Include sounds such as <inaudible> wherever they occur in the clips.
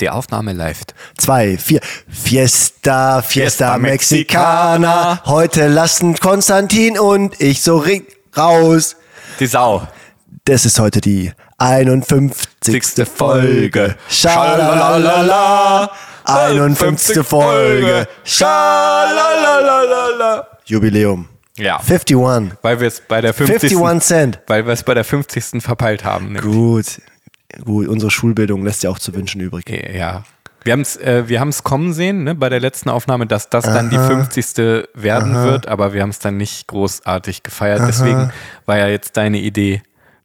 Die Aufnahme läuft. Zwei, vier. Fiesta, Fiesta, Fiesta Mexicana. Heute lassen Konstantin und ich so raus. Die Sau. Das ist heute die 51. Folge. Schalalala. 51. Folge. Schalalala. Jubiläum. Ja. 51. Weil wir es bei der 50. 51 Cent. Weil wir es bei der 50. verpeilt haben. nämlich. Gut. Gut, unsere Schulbildung lässt ja auch zu wünschen übrig. Ja. Wir haben es äh, wir haben's kommen sehen, ne, bei der letzten Aufnahme, dass das dann die 50. werden wird, aber wir haben es dann nicht großartig gefeiert. Deswegen war ja jetzt deine Idee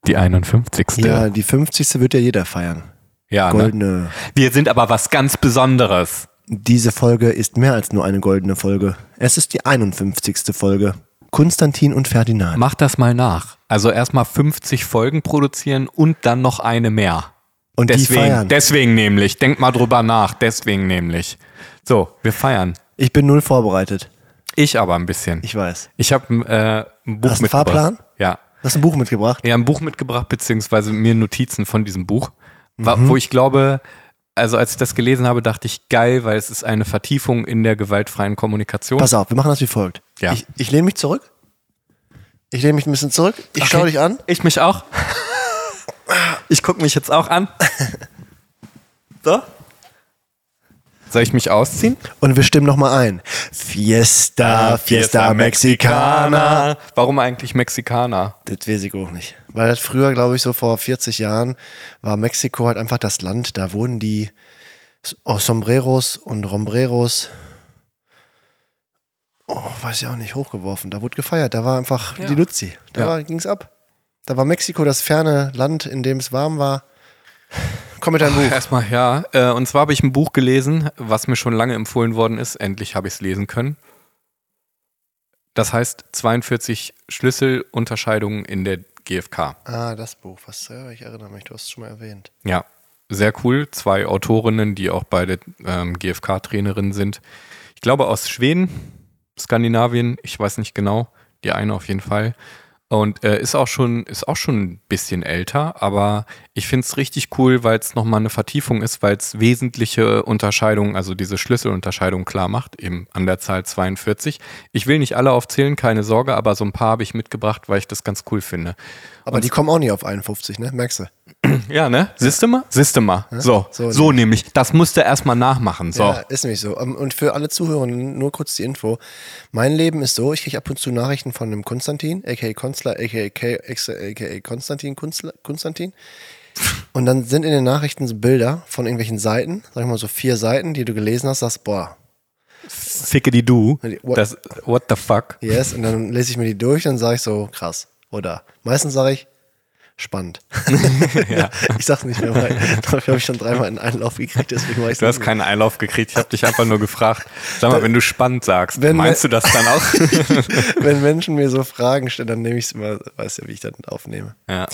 die 51. Ja, die 50. wird ja jeder feiern. Ja, ne? Goldene. Wir sind aber was ganz Besonderes. Diese Folge ist mehr als nur eine goldene Folge. Es ist die 51. Folge. Konstantin und Ferdinand. Mach das mal nach. Also erstmal 50 Folgen produzieren und dann noch eine mehr. Und die Deswegen, feiern. deswegen nämlich. Denk mal drüber nach. Deswegen nämlich. So, wir feiern. Ich bin null vorbereitet. Ich aber ein bisschen. Ich weiß. Ich habe äh, ein Buch Hast du einen mitgebracht. Fahrplan? Ja. Hast du ein Buch mitgebracht? Ja, ein Buch mitgebracht, beziehungsweise mir Notizen von diesem Buch. Mhm. Wo ich glaube, also als ich das gelesen habe, dachte ich, geil, weil es ist eine Vertiefung in der gewaltfreien Kommunikation. Pass auf, wir machen das wie folgt. Ja. Ich, ich lehne mich zurück. Ich lehne mich ein bisschen zurück. Ich Okay. schaue dich an. Ich mich auch. <laughs> Ich gucke mich jetzt auch an. So. Soll ich mich ausziehen? Und wir stimmen nochmal ein. Fiesta, Fiesta Mexicana. Warum eigentlich Mexikaner? Das weiß ich auch nicht. Weil das früher, glaube ich, so vor 40 Jahren war Mexiko halt einfach das Land. Da wurden die oh, Sombreros und Rombreros, oh, weiß ich auch nicht, hochgeworfen. Da wurde gefeiert. Da war einfach Ja. die Luzi. Da Ja. war ging's ab. Da war Mexiko das ferne Land, in dem es warm war. Komm mit deinem Buch. Erstmal, ja. Äh, und zwar habe ich ein Buch gelesen, was mir schon lange empfohlen worden ist. Endlich habe ich es lesen können. Das heißt 42 Schlüsselunterscheidungen in der GfK. Ah, das Buch. Was, ja, ich erinnere mich, du hast es schon mal erwähnt. Ja, sehr cool. Zwei Autorinnen, die auch beide ähm, GfK-Trainerinnen sind. Ich glaube aus Schweden, Skandinavien, ich weiß nicht genau. Die eine auf jeden Fall. Und äh, ist auch schon, ist auch schon ein bisschen älter, aber ich finde es richtig cool, weil es nochmal eine Vertiefung ist, weil es wesentliche Unterscheidungen, also diese Schlüsselunterscheidung klar macht, eben an der Zahl 42. Ich will nicht alle aufzählen, keine Sorge, aber so ein paar habe ich mitgebracht, weil ich das ganz cool finde. Aber die kommen auch nicht auf 51, ne? Merkst du? <clears throat> Ja, ne? Siehst du mal? Siehst du mal. So, So so, nämlich. Das musst du erstmal nachmachen. So. Ja, ist nämlich so. Ähm, Und für alle Zuhörer nur kurz die Info. Mein Leben ist so, ich kriege ab und zu Nachrichten von einem Konstantin, a.k.a. Kunstler, a.k.a. a.k.a. Konstantin, Kunstler, Konstantin. <laughs> Und dann sind in den Nachrichten so Bilder von irgendwelchen Seiten, sag ich mal so vier Seiten, die du gelesen hast, sagst, boah, Ficke die du. What- Das, what the fuck? yes. Und dann lese ich mir die durch, dann sage ich so, krass. Oder meistens sage ich, spannend. <laughs> <laughs> Ja. Ich sag's nicht mehr, weil dafür habe ich schon dreimal einen Einlauf gekriegt, deswegen weiß ich Du hast keinen Einlauf gekriegt. Ich habe dich einfach nur gefragt. Sag mal, wenn du spannend sagst, Wenn- meinst du das dann auch? <laughs> Wenn Menschen mir so Fragen stellen, dann nehme ich es immer, weiß ja, wie ich das aufnehme. ja.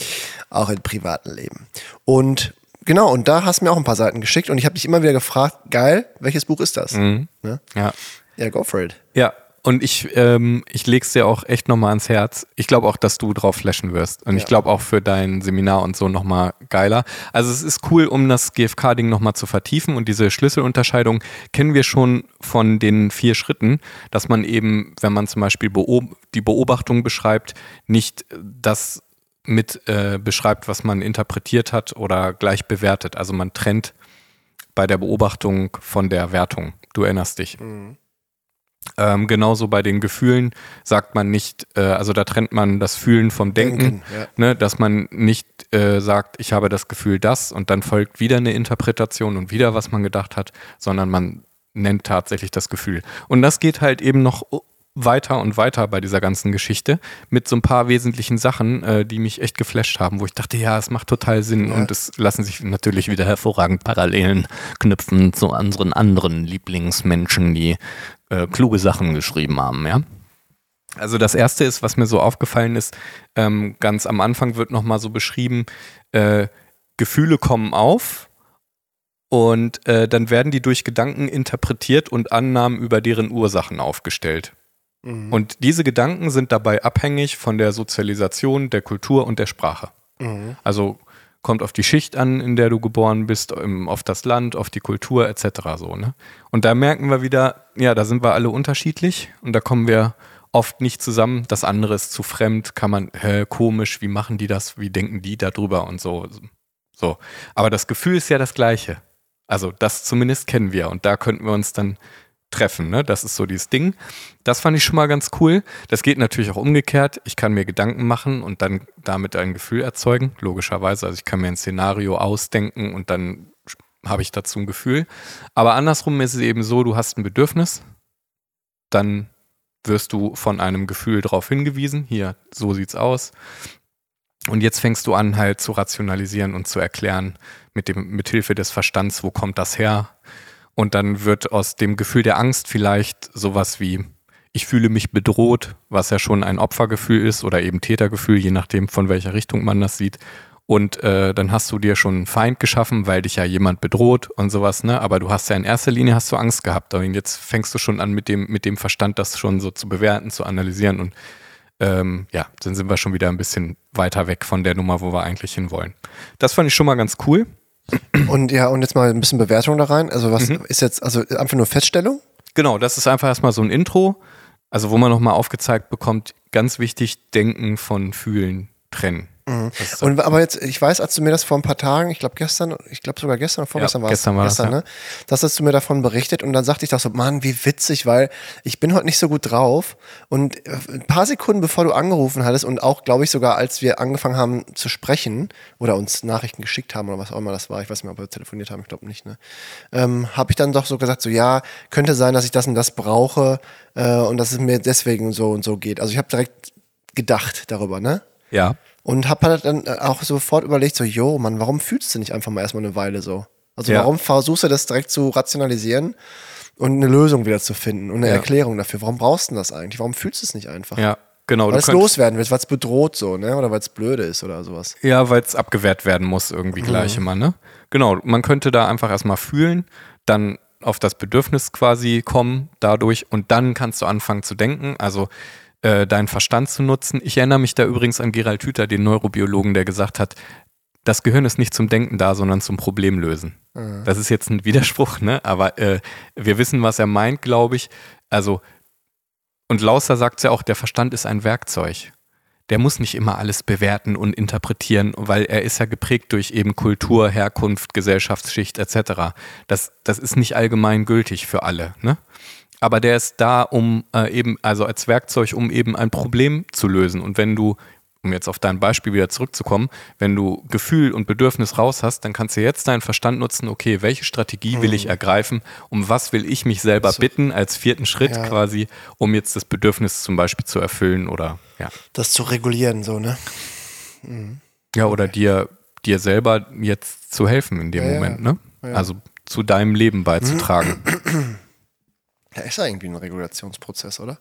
Auch im privaten Leben. Und genau, und da hast du mir auch ein paar Seiten geschickt und ich habe dich immer wieder gefragt, geil, welches Buch ist das? Ne? ja. Ja, go for it. Ja. Und ich, ähm, ich leg's dir auch echt nochmal ans Herz. Ich glaube auch, dass du drauf flashen wirst. Und ich Ja. glaube auch für dein Seminar und so nochmal geiler. Also es ist cool, um das GfK-Ding nochmal zu vertiefen. Und diese Schlüsselunterscheidung kennen wir schon von den vier Schritten, dass man eben, wenn man zum Beispiel beob die Beobachtung beschreibt, nicht das mit äh, beschreibt, was man interpretiert hat oder gleich bewertet. Also man trennt bei der Beobachtung von der Wertung. Du erinnerst dich. Ähm, genauso bei den Gefühlen sagt man nicht, äh, also da trennt man das Fühlen vom Denken, Denken, ja. ne, dass man nicht äh, sagt, ich habe das Gefühl das und dann folgt wieder eine Interpretation und wieder, was man gedacht hat, sondern man nennt tatsächlich das Gefühl. Und das geht halt eben noch weiter und weiter bei dieser ganzen Geschichte mit so ein paar wesentlichen Sachen, äh, die mich echt geflasht haben, wo ich dachte, ja, es macht total Sinn und es lassen sich natürlich wieder hervorragend Parallelen knüpfen zu unseren anderen Lieblingsmenschen, die äh, kluge Sachen geschrieben haben, ja. Also das erste ist, was mir so aufgefallen ist, ähm, ganz am Anfang wird nochmal so beschrieben, äh, Gefühle kommen auf und äh, dann werden die durch Gedanken interpretiert und Annahmen über deren Ursachen aufgestellt. Und diese Gedanken sind dabei abhängig von der Sozialisation, der Kultur und der Sprache. Also kommt auf die Schicht an, in der du geboren bist, auf das Land, auf die Kultur etc. So, ne? Und da merken wir wieder, ja, da sind wir alle unterschiedlich und da kommen wir oft nicht zusammen. Das andere ist zu fremd, kann man, hä, komisch, wie machen die das, wie denken die darüber und so. So. Aber das Gefühl ist ja das gleiche. Also das zumindest kennen wir und da könnten wir uns dann treffen. Ne? Das ist so dieses Ding. Das fand ich schon mal ganz cool. Das geht natürlich auch umgekehrt. Ich kann mir Gedanken machen und dann damit ein Gefühl erzeugen, logischerweise. Also ich kann mir ein Szenario ausdenken und dann habe ich dazu ein Gefühl. Aber andersrum ist es eben so, du hast ein Bedürfnis, dann wirst du von einem Gefühl darauf hingewiesen, hier, so sieht's aus. Und jetzt fängst du an, halt zu rationalisieren und zu erklären, mit dem, mit Hilfe des Verstands, wo kommt das her? Und dann wird aus dem Gefühl der Angst vielleicht sowas wie, ich fühle mich bedroht, was ja schon ein Opfergefühl ist oder eben Tätergefühl, je nachdem, von welcher Richtung man das sieht. Und äh, dann hast du dir schon einen Feind geschaffen, weil dich ja jemand bedroht und sowas, ne? Aber du hast ja in erster Linie hast du Angst gehabt. Und jetzt fängst du schon an, mit dem, mit dem Verstand das schon so zu bewerten, zu analysieren. Und ähm, ja, dann sind wir schon wieder ein bisschen weiter weg von der Nummer, wo wir eigentlich hinwollen. Das fand ich schon mal ganz cool. Und ja, und jetzt mal ein bisschen Bewertung da rein. Also was mhm. ist jetzt, also einfach nur Feststellung? Genau, das ist einfach erstmal so ein Intro, also wo man nochmal aufgezeigt bekommt, ganz wichtig, Denken von Fühlen trennen. Mhm. Und aber jetzt, ich weiß, als du mir das vor ein paar Tagen, ich glaube gestern, ich glaube sogar gestern oder vorgestern ja, war gestern war gestern, das, ja. ne? Das hast du mir davon berichtet und dann sagte ich doch so, Mann, wie witzig, weil ich bin heute nicht so gut drauf und äh, ein paar Sekunden bevor du angerufen hattest und auch, glaube ich, sogar als wir angefangen haben zu sprechen oder uns Nachrichten geschickt haben oder was auch immer das war, ich weiß nicht, ob wir telefoniert haben, ich glaube nicht, ne? Ähm, habe ich dann doch so gesagt, so ja, könnte sein, dass ich das und das brauche äh, und dass es mir deswegen so und so geht. Also ich habe direkt gedacht darüber, ne? Ja. Und hab halt dann auch sofort überlegt, so, jo, Mann, warum fühlst du nicht einfach mal erstmal eine Weile so? Also ja. warum versuchst du das direkt zu rationalisieren und eine Lösung wieder zu finden und eine ja. Erklärung dafür? Warum brauchst du das eigentlich? Warum fühlst du es nicht einfach? Ja, genau. Weil es loswerden willst, weil es bedroht so, ne? Oder weil es blöde ist oder sowas. Ja, weil es abgewehrt werden muss irgendwie mhm. gleich immer, ne? Genau, man könnte da einfach erstmal fühlen, dann auf das Bedürfnis quasi kommen dadurch und dann kannst du anfangen zu denken. Also äh, deinen Verstand zu nutzen. Ich erinnere mich da übrigens an Gerald Hüther, den Neurobiologen, der gesagt hat, das Gehirn ist nicht zum Denken da, sondern zum Problemlösen. Mhm. Das ist jetzt ein Widerspruch, ne? aber äh, wir wissen, was er meint, glaube ich. Also, und Lausser sagt ja auch, der Verstand ist ein Werkzeug. Der muss nicht immer alles bewerten und interpretieren, weil er ist ja geprägt durch eben Kultur, Herkunft, Gesellschaftsschicht etc. Das, das ist nicht allgemein gültig für alle. Ne? Aber der ist da, um äh, eben, also als Werkzeug, um eben ein Problem zu lösen. Und wenn du, um jetzt auf dein Beispiel wieder zurückzukommen, wenn du Gefühl und Bedürfnis raus hast, dann kannst du jetzt deinen Verstand nutzen, okay, welche Strategie will ich mhm. ergreifen, um was will ich mich selber bitten als vierten Schritt ja. quasi, um jetzt das Bedürfnis zum Beispiel zu erfüllen oder ja. Das zu regulieren, so, ne? Mhm. Ja, oder dir, dir selber jetzt zu helfen in dem ja, Moment, ne? Ja. Also zu deinem Leben beizutragen. <clears throat> Ja, ist ja irgendwie ein Regulationsprozess, oder?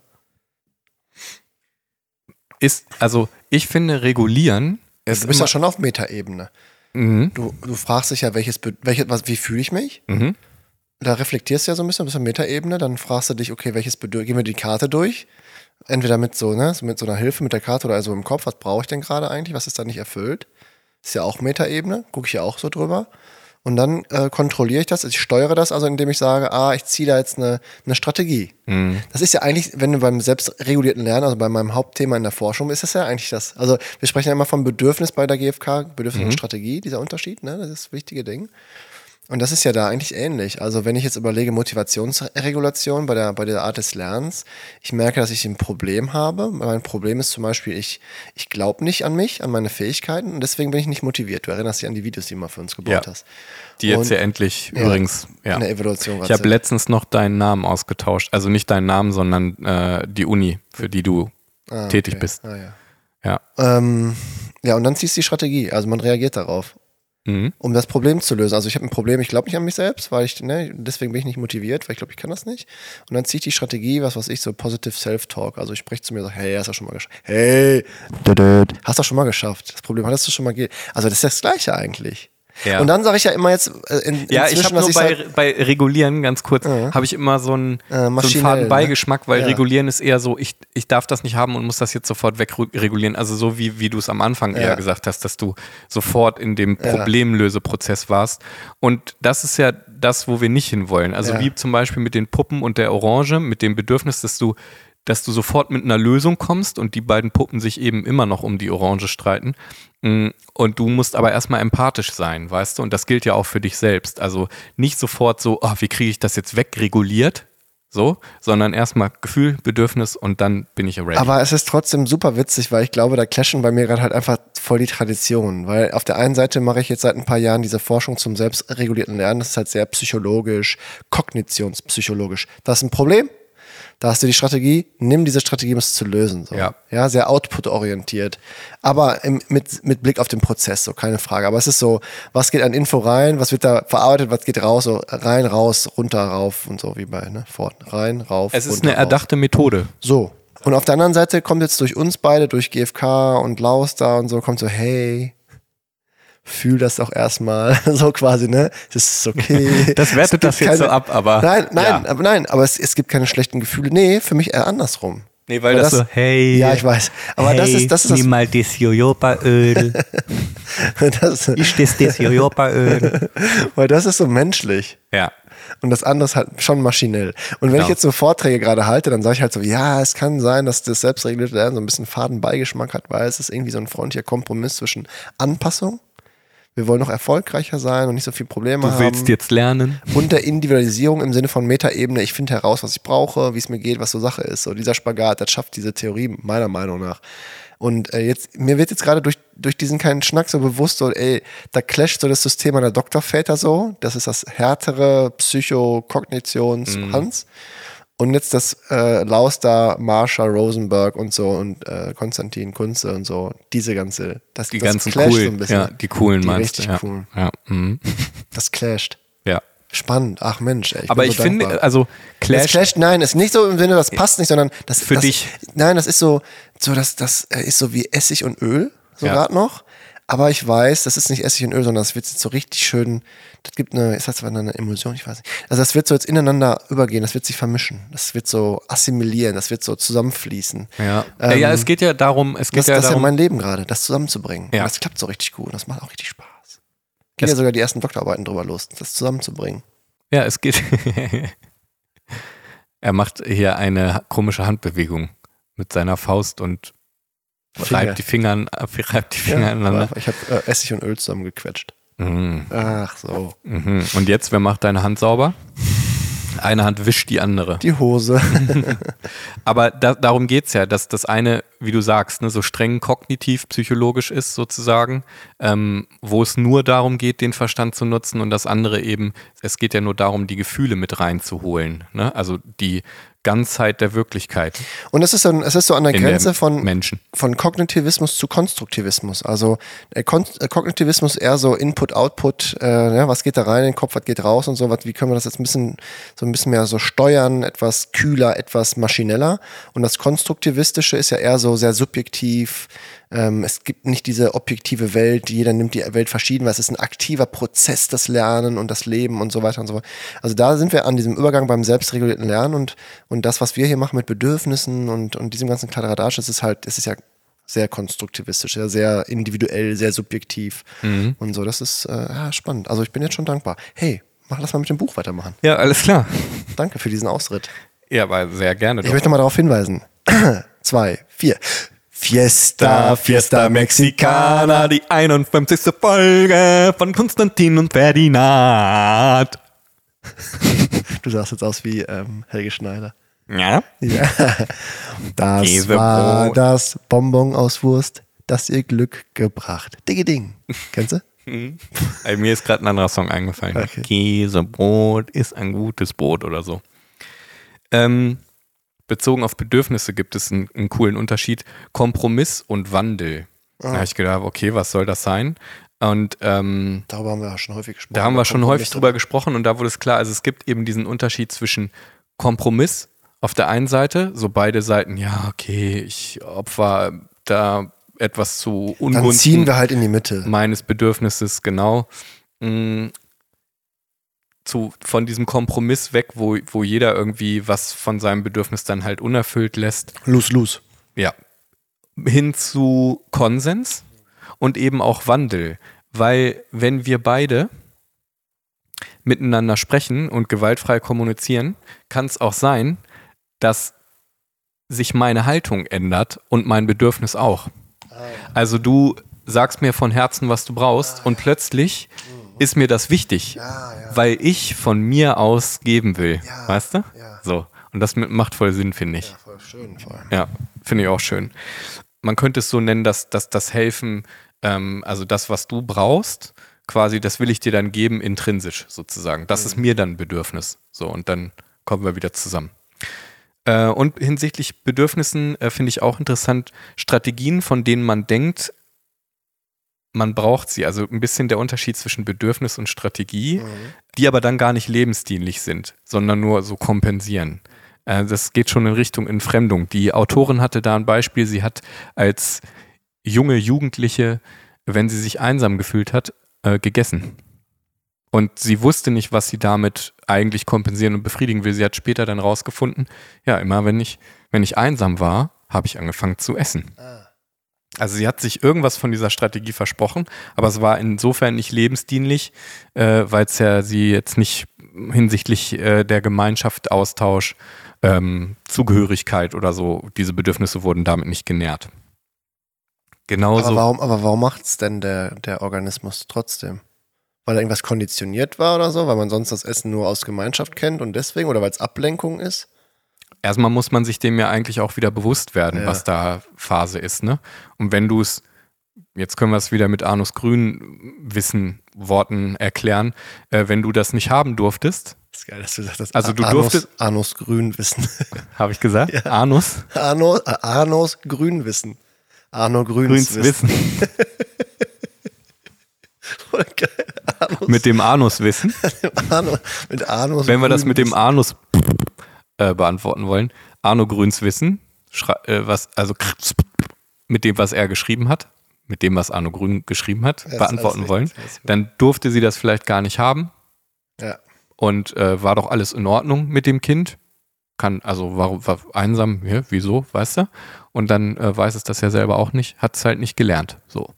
Ist, also ich finde, regulieren ist. Du bist ja schon auf Metaebene. Mhm. Du, du fragst dich ja, welches, welches was, wie fühle ich mich? Mhm. Da reflektierst du ja so ein bisschen, bist auf Metaebene, dann fragst du dich, okay, welches Bedürfnis, gehen wir die Karte durch? Entweder mit so, ne, mit so einer Hilfe mit der Karte oder also im Kopf, was brauche ich denn gerade eigentlich? Was ist da nicht erfüllt? Ist ja auch Metaebene, gucke ich ja auch so drüber. Und dann äh, kontrolliere ich das, ich steuere das also, indem ich sage, ah, ich ziehe da jetzt eine, eine Strategie. Mhm. Das ist ja eigentlich, wenn du beim selbstregulierten Lernen, also bei meinem Hauptthema in der Forschung, ist das ja eigentlich das. Also wir sprechen ja immer von Bedürfnis bei der GfK, Bedürfnis mhm. und Strategie, dieser Unterschied, ne? Das ist das wichtige Ding. Und das ist ja da eigentlich ähnlich. Also wenn ich jetzt überlege, Motivationsregulation bei der, bei der Art des Lernens, ich merke, dass ich ein Problem habe. Mein Problem ist zum Beispiel, ich, ich glaube nicht an mich, an meine Fähigkeiten und deswegen bin ich nicht motiviert. Du erinnerst dich an die Videos, die du mal für uns gebaut ja. hast. Die jetzt und, ja endlich ja, übrigens, ja. In der Evaluation. Ich habe letztens noch deinen Namen ausgetauscht. Also nicht deinen Namen, sondern äh, die Uni, für die du ah, tätig okay. bist. Ah, ja. Ja. Ähm, ja, und dann ziehst du die Strategie. Also man reagiert darauf mhm. um das Problem zu lösen. Also ich habe ein Problem, ich glaube nicht an mich selbst, weil ich, ne, deswegen bin ich nicht motiviert, weil ich glaube, ich kann das nicht. Und dann ziehe ich die Strategie, was weiß ich, so Positive Self-Talk. Also ich spreche zu mir so, hey, hast du schon mal geschafft. Hey, hast du schon mal geschafft. Das Problem hattest du schon mal. Also das ist das Gleiche eigentlich. Ja. Und dann sage ich ja immer jetzt äh, in, Ja, ich habe nur ich bei, sag, bei Regulieren, ganz kurz, habe ich immer so einen, Äh, so einen maschinell, faden ne? Weil Ja. Regulieren ist eher so, ich, ich darf das nicht haben und muss das jetzt sofort wegregulieren. Also so wie, wie du es am Anfang Ja. eher gesagt hast, dass du sofort in dem. Problemlöseprozess warst. Und das ist ja das, wo wir nicht hinwollen. Also wie zum Beispiel mit den Puppen und der Orange, mit dem Bedürfnis, dass du dass du sofort mit einer Lösung kommst und die beiden Puppen sich eben immer noch um die Orange streiten. Mm, Und du musst aber erstmal empathisch sein, weißt du? Und das gilt ja auch für dich selbst. Also nicht sofort so, oh, wie kriege ich das jetzt wegreguliert? So, sondern erstmal Gefühl, Bedürfnis und dann bin ich ready. Aber es ist trotzdem super witzig, weil ich glaube, da clashen bei mir gerade halt einfach voll die Traditionen. Weil auf der einen Seite mache ich jetzt seit ein paar Jahren diese Forschung zum selbstregulierten Lernen. Das ist halt sehr psychologisch, kognitionspsychologisch. Das ist ein Problem. Da hast du die Strategie, nimm diese Strategie, um es zu lösen. So. Ja. ja, sehr output-orientiert. Aber im, mit, mit Blick auf den Prozess, so keine Frage. Aber es ist so, was geht an Info rein, was wird da verarbeitet, was geht raus, so rein, raus, runter, rauf und so wie bei ne, Ford. Rein, rauf. es ist runter, eine erdachte Methode. So. Und auf der anderen Seite kommt jetzt durch uns beide, durch GFK und Laus da und so, kommt so, hey, fühl das doch erstmal, <laughs> so quasi, ne? Es ist okay. <laughs> Das wertet das jetzt so ab, aber- Nein, nein, ja. aber nein, aber es, es gibt keine schlechten Gefühle. Nee, für mich eher andersrum. Nee, weil Weil das, das- so, hey. Ja, ich weiß. Aber das ist, das ist das, nimm mal das Jojobaöl. <laughs> das, ich das, das Jojobaöl. weil das ist so menschlich. Ja. Und das andere ist halt schon maschinell. Und wenn Genau. ich jetzt so Vorträge gerade halte, dann sage ich halt so, ja, es kann sein, dass das selbstregulierte Lernen so ein bisschen faden Beigeschmack hat, weil es ist irgendwie so ein freundlicher Kompromiss zwischen Anpassung. Wir wollen noch erfolgreicher sein und nicht so viel Probleme Du haben. willst jetzt lernen. und der Individualisierung im Sinne von Metaebene. Ich finde heraus, was ich brauche, wie es mir geht, was so Sache ist. So dieser Spagat, das schafft diese Theorie meiner Meinung nach. Und äh, jetzt, mir wird jetzt gerade durch, durch diesen kleinen Schnack so bewusst, so, ey, da clasht so das System meiner Doktorväter so. Das ist das härtere Psychokognitions-Hans. Und jetzt das äh, Lauster, Marsha, Rosenberg und so und äh, Konstantin Kunze und so. Diese ganze, das, Die das ganzen clasht coolen, so ein bisschen. ja, die coolen Die meinst richtig du. Ja. coolen. Ja. Mhm. <laughs> Das clasht. ja. Spannend. Ach Mensch, ey, ich Aber bin ich so finde, dankbar. also Das Clash, clasht, nein, ist nicht so im Sinne, das passt nicht, sondern das Für das, dich. Nein, das ist so, so das, das äh, ist so wie Essig und Öl, so Ja. gerade noch. Aber ich weiß, das ist nicht Essig und Öl, sondern das wird jetzt so richtig schön. Das gibt eine, ist das eine Emulsion, ich weiß nicht. Also das wird so jetzt ineinander übergehen, das wird sich vermischen, das wird so assimilieren, das wird so zusammenfließen. ja. Ähm, ja, es geht ja darum, es geht Das, ja das ist ja darum, mein Leben gerade, das zusammenzubringen. Ja. Und das klappt so richtig gut, das macht auch richtig Spaß. Gehen ja sogar die ersten Doktorarbeiten drüber los, das zusammenzubringen. ja, es geht. <laughs> er macht hier eine komische Handbewegung mit seiner Faust und Finger. reibt die Finger, <laughs> reibt die Finger aneinander. ich habe äh, Essig und Öl zusammengequetscht. Mhm. Ach so. Mhm. Und jetzt, wer macht deine Hand sauber? Eine Hand wischt die andere. Die Hose. <laughs> <laughs> Aber da, darum geht's ja, dass das eine, wie du sagst, ne, so streng kognitiv psychologisch ist sozusagen, ähm, wo es nur darum geht, den Verstand zu nutzen und das andere eben, es geht ja nur darum, die Gefühle mit reinzuholen. Ne? Also die Ganzheit der Wirklichkeit Und es ist so, es ist so an der Grenze der von, Menschen. von Kognitivismus zu Konstruktivismus. Also äh, Kon äh, Kognitivismus eher so Input, Output, äh, ja, was geht da rein in den Kopf, was geht raus und so, was, wie können wir das jetzt ein bisschen, so ein bisschen mehr so steuern, etwas kühler, etwas maschineller. Und das Konstruktivistische ist ja eher so sehr subjektiv. Ähm, es gibt nicht diese objektive Welt, jeder nimmt die Welt verschieden, weil es ist ein aktiver Prozess, das Lernen und das Leben und so weiter und so fort. Also da sind wir an diesem Übergang beim selbstregulierten Lernen und, und das, was wir hier machen mit Bedürfnissen und, und diesem ganzen Kladderadatsch, das ist halt, es ist ja sehr konstruktivistisch, sehr individuell, sehr subjektiv und so. Das ist äh, ja, spannend. Also ich bin jetzt schon dankbar. Hey, mach lass mal mit dem Buch weitermachen. Ja, alles klar. <laughs> Danke für diesen Ausritt. Ja, aber sehr gerne. Ich Doch. möchte mal darauf hinweisen. <clears throat> Zwei, vier. Fiesta, Fiesta Mexicana. die 51. Folge von Konstantin und Ferdinand. <laughs> Du sahst jetzt aus wie ähm, Helge Schneider. Ja. Ja. Das Käsebrot. war das Bonbon aus Wurst, das ihr Glück gebracht. Digge Ding. Kennst du? Ey, <laughs> mir ist gerade ein anderer Song eingefallen. Okay. Käsebrot ist ein gutes Brot oder so. Ähm, bezogen auf Bedürfnisse gibt es einen, einen coolen Unterschied. Kompromiss und Wandel. Da habe ich gedacht, okay, was soll das sein? Und ähm, Darüber haben wir ja schon häufig gesprochen. da haben wir schon häufig drüber gesprochen und da wurde es klar, also es gibt eben diesen Unterschied zwischen Kompromiss auf der einen Seite, so beide Seiten, ja, okay, ich opfer da etwas zu Dann Ungunsten ziehen wir halt in die Mitte. meines Bedürfnisses, genau. Zu, von diesem Kompromiss weg, wo, wo jeder irgendwie was von seinem Bedürfnis dann halt unerfüllt lässt. Lose, lose. Ja. Hin zu Konsens und eben auch Wandel. Weil wenn wir beide miteinander sprechen und gewaltfrei kommunizieren, kann es auch sein, dass sich meine Haltung ändert und mein Bedürfnis auch. Also du sagst mir von Herzen, was du brauchst und plötzlich ist mir das wichtig, Ja, ja. weil ich von mir aus geben will. Ja, Weißt du? ja. So. Und das macht voll Sinn, finde ich. Ja, voll schön. Voll. Ja, finde ich auch schön. Man könnte es so nennen, dass, dass das Helfen, ähm, also das, was du brauchst, quasi, das will ich dir dann geben, intrinsisch sozusagen. Das ist mir dann ein Bedürfnis. So, und dann kommen wir wieder zusammen. Äh, und hinsichtlich Bedürfnissen äh, finde ich auch interessant, Strategien, von denen man denkt, man braucht sie. Also ein bisschen der Unterschied zwischen Bedürfnis und Strategie, die aber dann gar nicht lebensdienlich sind, sondern nur so kompensieren. Äh, das geht schon in Richtung Entfremdung. Die Autorin hatte da ein Beispiel. Sie hat als junge Jugendliche, wenn sie sich einsam gefühlt hat, äh, gegessen. Und sie wusste nicht, was sie damit eigentlich kompensieren und befriedigen will. Sie hat später dann rausgefunden, ja, immer wenn ich, wenn ich einsam war, habe ich angefangen zu essen. Also sie hat sich irgendwas von dieser Strategie versprochen, aber es war insofern nicht lebensdienlich, äh, weil es ja sie jetzt nicht hinsichtlich äh, der Gemeinschaft, Austausch, ähm, Zugehörigkeit oder so, diese Bedürfnisse wurden damit nicht genährt. Genauso. Aber warum, aber warum macht es denn der, der Organismus trotzdem? Weil irgendwas konditioniert war oder so? Weil man sonst das Essen nur aus Gemeinschaft kennt und deswegen? Oder weil es Ablenkung ist? Erstmal muss man sich dem ja eigentlich auch wieder bewusst werden, Ja. was da Phase ist, ne? Und wenn du es, jetzt können wir es wieder mit Arnus Grün Wissen Worten erklären, äh, wenn du das nicht haben durftest, Das ist geil, dass du sagst, das Also du Arnos, durftest- Arnos Grünwissen. <laughs> habe ich gesagt, Arnus Arno, äh, Arnos Grünwissen. Arno Grüns, Grüns Wissen, <laughs> Voll geil. Mit dem Anus Wissen, <laughs> mit Arnos wenn wir das mit dem. Anus äh, beantworten wollen, Arno Grüns Wissen, äh, was, also mit dem, was er geschrieben hat, mit dem, was Arno Grün geschrieben hat, alles beantworten wollen, dann durfte sie das vielleicht gar nicht haben, Ja. und äh, war doch alles in Ordnung mit dem Kind. Kann, also warum war einsam, ja, wieso, weißt du? Und dann äh, weiß es das ja selber auch nicht, hat es halt nicht gelernt. So.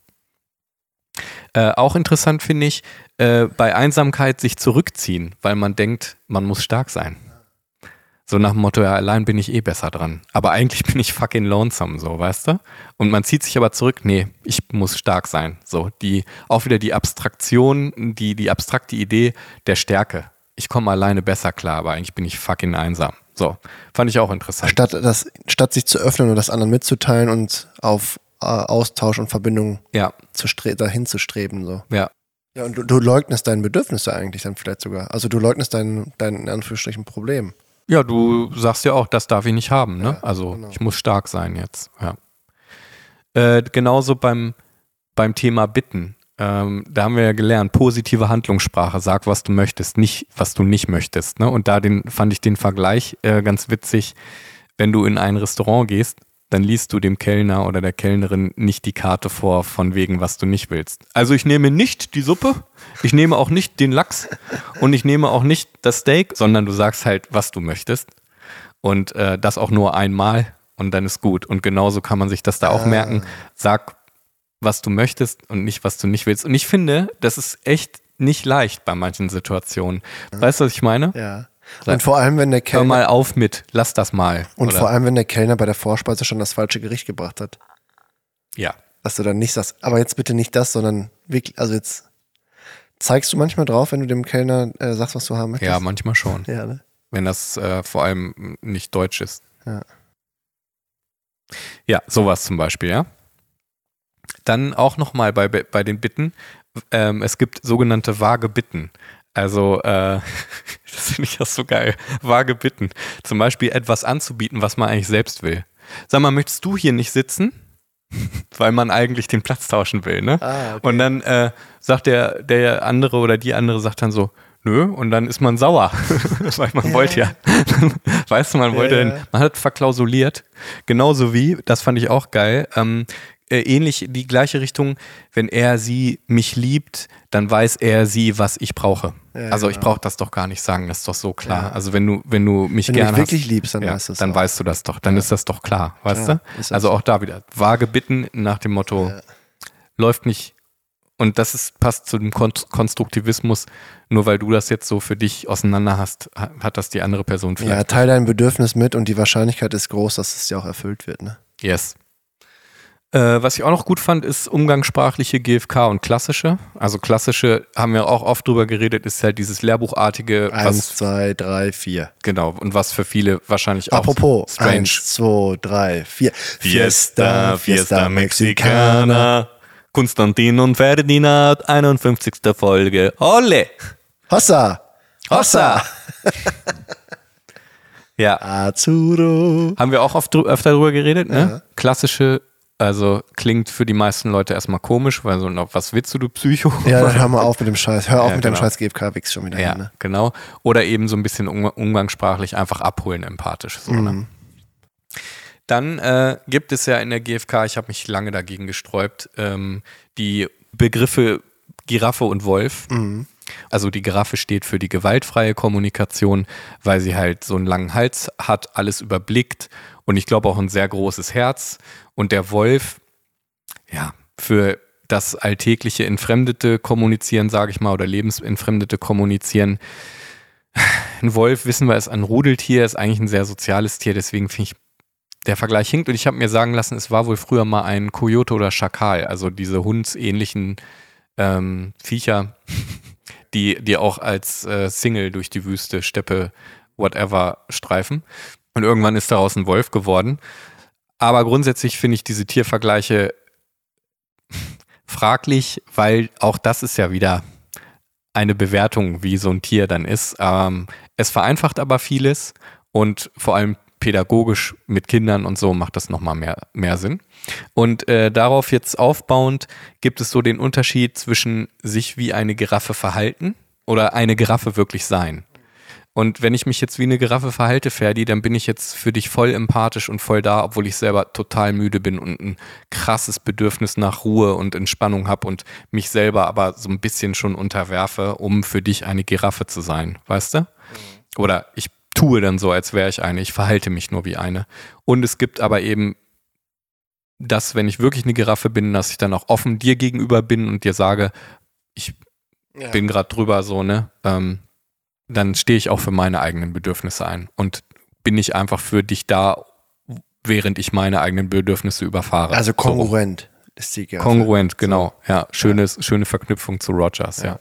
Äh, auch interessant finde ich, äh, bei Einsamkeit sich zurückziehen, weil man denkt, man muss stark sein. So nach dem Motto, ja, allein bin ich eh besser dran. Aber eigentlich <laughs> bin ich fucking lonesome, so, weißt du? Und man zieht sich aber zurück, nee, ich muss stark sein. So, die, auch wieder die Abstraktion, die, die abstrakte Idee der Stärke. Ich komme alleine besser klar, aber eigentlich bin ich fucking einsam. So, fand ich auch interessant. Statt, das, statt sich zu öffnen und das anderen mitzuteilen und auf äh, Austausch und Verbindung Ja, zu dahin zu streben. So. ja, Ja, und du, du leugnest deine Bedürfnisse eigentlich dann vielleicht sogar. Also du leugnest dein, dein in Anführungsstrichen Problem. Ja, du sagst ja auch, das darf ich nicht haben, ne? Ja, also genau. ich muss stark sein jetzt. Ja. Äh, genauso beim, beim Thema Bitten. Ähm, da haben wir ja gelernt, positive Handlungssprache, sag, was du möchtest, nicht, was du nicht möchtest. Ne? Und da den, fand ich den Vergleich äh, ganz witzig, wenn du in ein Restaurant gehst, dann liest du dem Kellner oder der Kellnerin nicht die Karte vor, von wegen, was du nicht willst. Also ich nehme nicht die Suppe, ich nehme auch nicht den Lachs und ich nehme auch nicht das Steak, sondern du sagst halt, was du möchtest. Und äh, das auch nur einmal und dann ist gut. Und genauso kann man sich das da auch Ah. merken. Sag, was du möchtest und nicht, was du nicht willst. Und ich finde, das ist echt nicht leicht bei manchen Situationen. Weißt du, was ich meine? Ja. Sag- Und vor allem, wenn der Hör Kellner mal auf mit, lass das mal. und Oder- vor allem, wenn der Kellner bei der Vorspeise schon das falsche Gericht gebracht hat. ja. Dass du dann nicht sagst, aber jetzt bitte nicht das, sondern wirklich, also jetzt zeigst du manchmal drauf, wenn du dem Kellner äh, sagst, was du haben möchtest. Ja, manchmal schon. ja ne? Wenn das äh, vor allem nicht deutsch ist. Ja. Ja, sowas zum Beispiel, ja. Dann auch nochmal bei, bei den Bitten. Ähm, es gibt sogenannte vage Bitten. Also, äh, <laughs> das finde ich auch so geil. Vage Bitten. Zum Beispiel etwas anzubieten, was man eigentlich selbst will. Sag mal, möchtest du hier nicht sitzen? <laughs> Weil man eigentlich den Platz tauschen will, ne? Ah, okay. Und dann äh, sagt der, der andere oder die andere sagt dann so, nö, und dann ist man sauer. <laughs> Weil man wollte ja, weißt du, man wollte, Ja. man hat verklausuliert. Genauso wie, das fand ich auch geil, ähm, äh, ähnlich die gleiche Richtung. Wenn er sie mich liebt, dann weiß er sie, was ich brauche. Ja, also ich genau. brauche das doch gar nicht sagen, das ist doch so klar. Ja. Also wenn du, wenn du mich Wenn du gerne mich wirklich hast, liebst, dann ja, weißt du Dann weißt du das doch, dann ist das doch klar, weißt du? Also so. auch da wieder vage Bitten nach dem Motto, Ja. läuft nicht. Und das ist, passt zu dem Kon Konstruktivismus. Nur weil du das jetzt so für dich auseinander hast, ha- hat das die andere Person Ja, vielleicht. teil dein Bedürfnis mit und die Wahrscheinlichkeit ist groß, dass es dir auch erfüllt wird. Ne? Yes. Äh, was ich auch noch gut fand, ist umgangssprachliche GFK und klassische. Also klassische, haben wir auch oft drüber geredet, ist halt dieses Lehrbuchartige, Eins, zwei, drei, vier. genau und was für viele wahrscheinlich auch Apropos, strange. eins, zwei, drei, vier. Konstantin und Ferdinand, 51. Folge. Olle! Hossa! Hossa! <laughs> Ja, Azuro! haben wir auch oft öfter drüber geredet, ne? Ja. Klassische, also klingt für die meisten Leute erstmal komisch, weil so, was willst du, du Psycho? Ja, dann hör mal <laughs> auf mit dem Scheiß. Hör auf Ja, mit dem genau. Scheiß GFK-Wix schon wieder. Ja, hin, Ne? genau. Oder eben so ein bisschen um, umgangssprachlich einfach abholen, empathisch. So, ne? Mhm. Dann äh, gibt es ja in der GfK, ich habe mich lange dagegen gesträubt, ähm, die Begriffe Giraffe und Wolf. Mhm. Also die Giraffe steht für die gewaltfreie Kommunikation, weil sie halt so einen langen Hals hat, alles überblickt und ich glaube auch ein sehr großes Herz. Und der Wolf, ja, für das alltägliche entfremdete Kommunizieren, sage ich mal, oder lebensentfremdete Kommunizieren. Ein Wolf, wissen wir, ist ein Rudeltier, ist eigentlich ein sehr soziales Tier, deswegen finde ich, der Vergleich hinkt. Und ich habe mir sagen lassen, es war wohl früher mal ein Kojote oder Schakal, also diese hundsähnlichen ähm, Viecher, <laughs> die, die auch als äh, Single durch die Wüste, Steppe, whatever streifen. Und irgendwann ist daraus ein Wolf geworden. Aber grundsätzlich finde ich diese Tiervergleiche fraglich, weil auch das ist ja wieder eine Bewertung, wie so ein Tier dann ist. Ähm, es vereinfacht aber vieles und vor allem pädagogisch mit Kindern und so macht das nochmal mehr, mehr Sinn. Und äh, darauf jetzt aufbauend gibt es so den Unterschied zwischen sich wie eine Giraffe verhalten oder eine Giraffe wirklich sein. Und wenn ich mich jetzt wie eine Giraffe verhalte, Ferdi, dann bin ich jetzt für dich voll empathisch und voll da, obwohl ich selber total müde bin und ein krasses Bedürfnis nach Ruhe und Entspannung habe und mich selber aber so ein bisschen schon unterwerfe, um für dich eine Giraffe zu sein, weißt du? Oder ich tue dann so, als wäre ich eine, ich verhalte mich nur wie eine. Und es gibt aber eben das, wenn ich wirklich eine Giraffe bin, dass ich dann auch offen dir gegenüber bin und dir sage, ich Ja. bin gerade drüber so, ne? Ähm, dann stehe ich auch für meine eigenen Bedürfnisse ein und bin nicht einfach für dich da, während ich meine eigenen Bedürfnisse überfahre. Also So. kongruent ist die Giraffe. Kongruent, genau. Ja, schönes, schöne Verknüpfung zu Rogers, ja. Ja.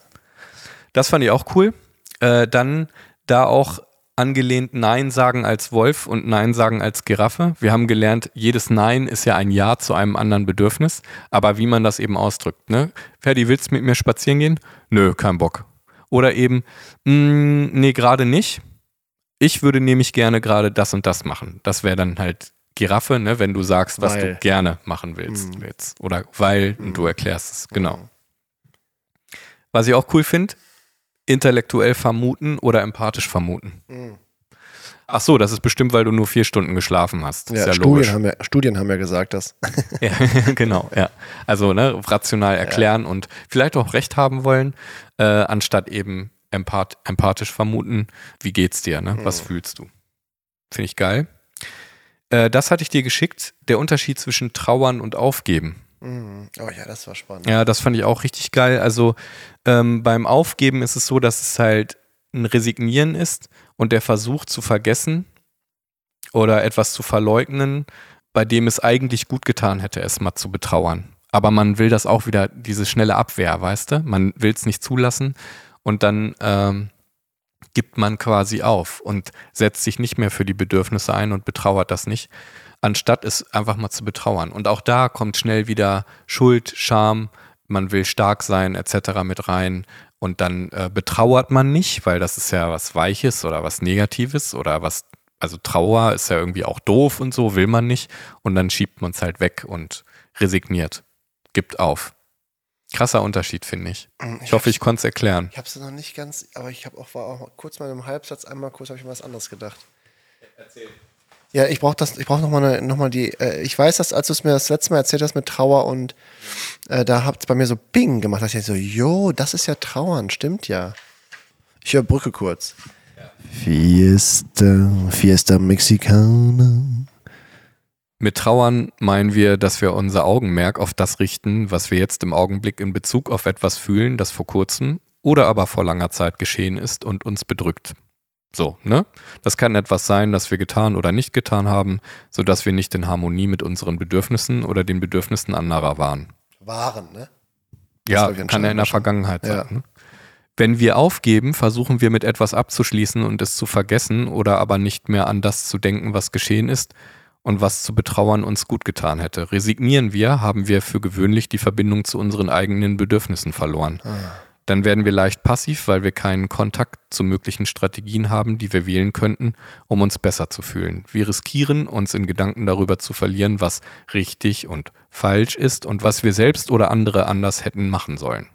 Das fand ich auch cool. Äh, dann da auch angelehnt Nein sagen als Wolf und Nein sagen als Giraffe. Wir haben gelernt, jedes Nein ist ja ein Ja zu einem anderen Bedürfnis, aber wie man das eben ausdrückt. Ne? Ferdi, willst du mit mir spazieren gehen? Nö, kein Bock. Oder eben, "Mm, nee, gerade nicht. Ich würde nämlich gerne gerade das und das machen. Das wäre dann halt Giraffe, ne, wenn du sagst, was Weil. du gerne machen willst. Mhm. Jetzt. Oder weil und du erklärst es. Genau. Was ich auch cool finde, intellektuell vermuten oder empathisch vermuten. Mhm. Ach so, das ist bestimmt, weil du nur vier Stunden geschlafen hast. Ja, ja Studien, logisch. haben ja, Studien haben ja gesagt, dass. <laughs> Ja, <laughs> genau, ja. Also ne, rational erklären und vielleicht auch recht haben wollen, äh, anstatt eben empath empathisch vermuten, wie geht's dir, ne? Was fühlst du? Finde ich geil. Äh, das hatte ich dir geschickt, der Unterschied zwischen Trauern und Aufgeben. Mhm. Oh ja, das war spannend. Ja, das fand ich auch richtig geil. Also ähm, beim Aufgeben ist es so, dass es halt ein Resignieren ist und der Versuch zu vergessen oder etwas zu verleugnen, bei dem es eigentlich gut getan hätte, es mal zu betrauern. Aber man will das auch wieder, diese schnelle Abwehr, weißt du? Man will es nicht zulassen und dann ähm, gibt man quasi auf und setzt sich nicht mehr für die Bedürfnisse ein und betrauert das nicht, anstatt es einfach mal zu betrauern. Und auch da kommt schnell wieder Schuld, Scham, man will stark sein etc. mit rein und dann äh, betrauert man nicht, weil das ist ja was Weiches oder was Negatives oder was, also Trauer ist ja irgendwie auch doof und so, will man nicht und dann schiebt man es halt weg und resigniert, gibt auf. Krasser Unterschied, finde ich. Ich hoffe, ich konnte es erklären. Ich habe es noch nicht ganz, aber ich habe auch, war auch kurz mal im Halbsatz, einmal kurz habe ich mal was anderes gedacht. Ja, ich brauche das, ich brauche nochmal noch mal die, äh, ich weiß, dass als du es mir das letzte Mal erzählt hast mit Trauer und äh, da habt es bei mir so Bing gemacht, dass ich so, jo, das ist ja Trauern, stimmt ja. Ich überbrücke kurz. Fiesta, Fiesta Mexicana. Mit Trauern meinen wir, dass wir unser Augenmerk auf das richten, was wir jetzt im Augenblick in Bezug auf etwas fühlen, das vor kurzem oder aber vor langer Zeit geschehen ist und uns bedrückt. So, ne? Das kann etwas sein, das wir getan oder nicht getan haben, sodass wir nicht in Harmonie mit unseren Bedürfnissen oder den Bedürfnissen anderer waren. Waren, ne? Ja, kann ja in der Vergangenheit ja. sein. Ne? Wenn wir aufgeben, versuchen wir mit etwas abzuschließen und es zu vergessen oder aber nicht mehr an das zu denken, was geschehen ist und was zu betrauern uns gut getan hätte. Resignieren wir, haben wir für gewöhnlich die Verbindung zu unseren eigenen Bedürfnissen verloren. Ah. Dann werden wir leicht passiv, weil wir keinen Kontakt zu möglichen Strategien haben, die wir wählen könnten, um uns besser zu fühlen. Wir riskieren, uns in Gedanken darüber zu verlieren, was richtig und falsch ist und was wir selbst oder andere anders hätten machen sollen.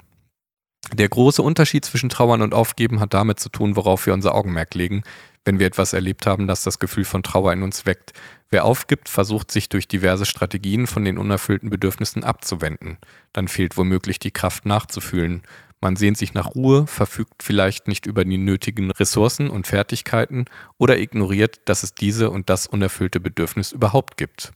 Der große Unterschied zwischen Trauern und Aufgeben hat damit zu tun, worauf wir unser Augenmerk legen, wenn wir etwas erlebt haben, das das Gefühl von Trauer in uns weckt. Wer aufgibt, versucht sich durch diverse Strategien von den unerfüllten Bedürfnissen abzuwenden. Dann fehlt womöglich die Kraft nachzufühlen. Man sehnt sich nach Ruhe, verfügt vielleicht nicht über die nötigen Ressourcen und Fertigkeiten oder ignoriert, dass es diese und das unerfüllte Bedürfnis überhaupt gibt.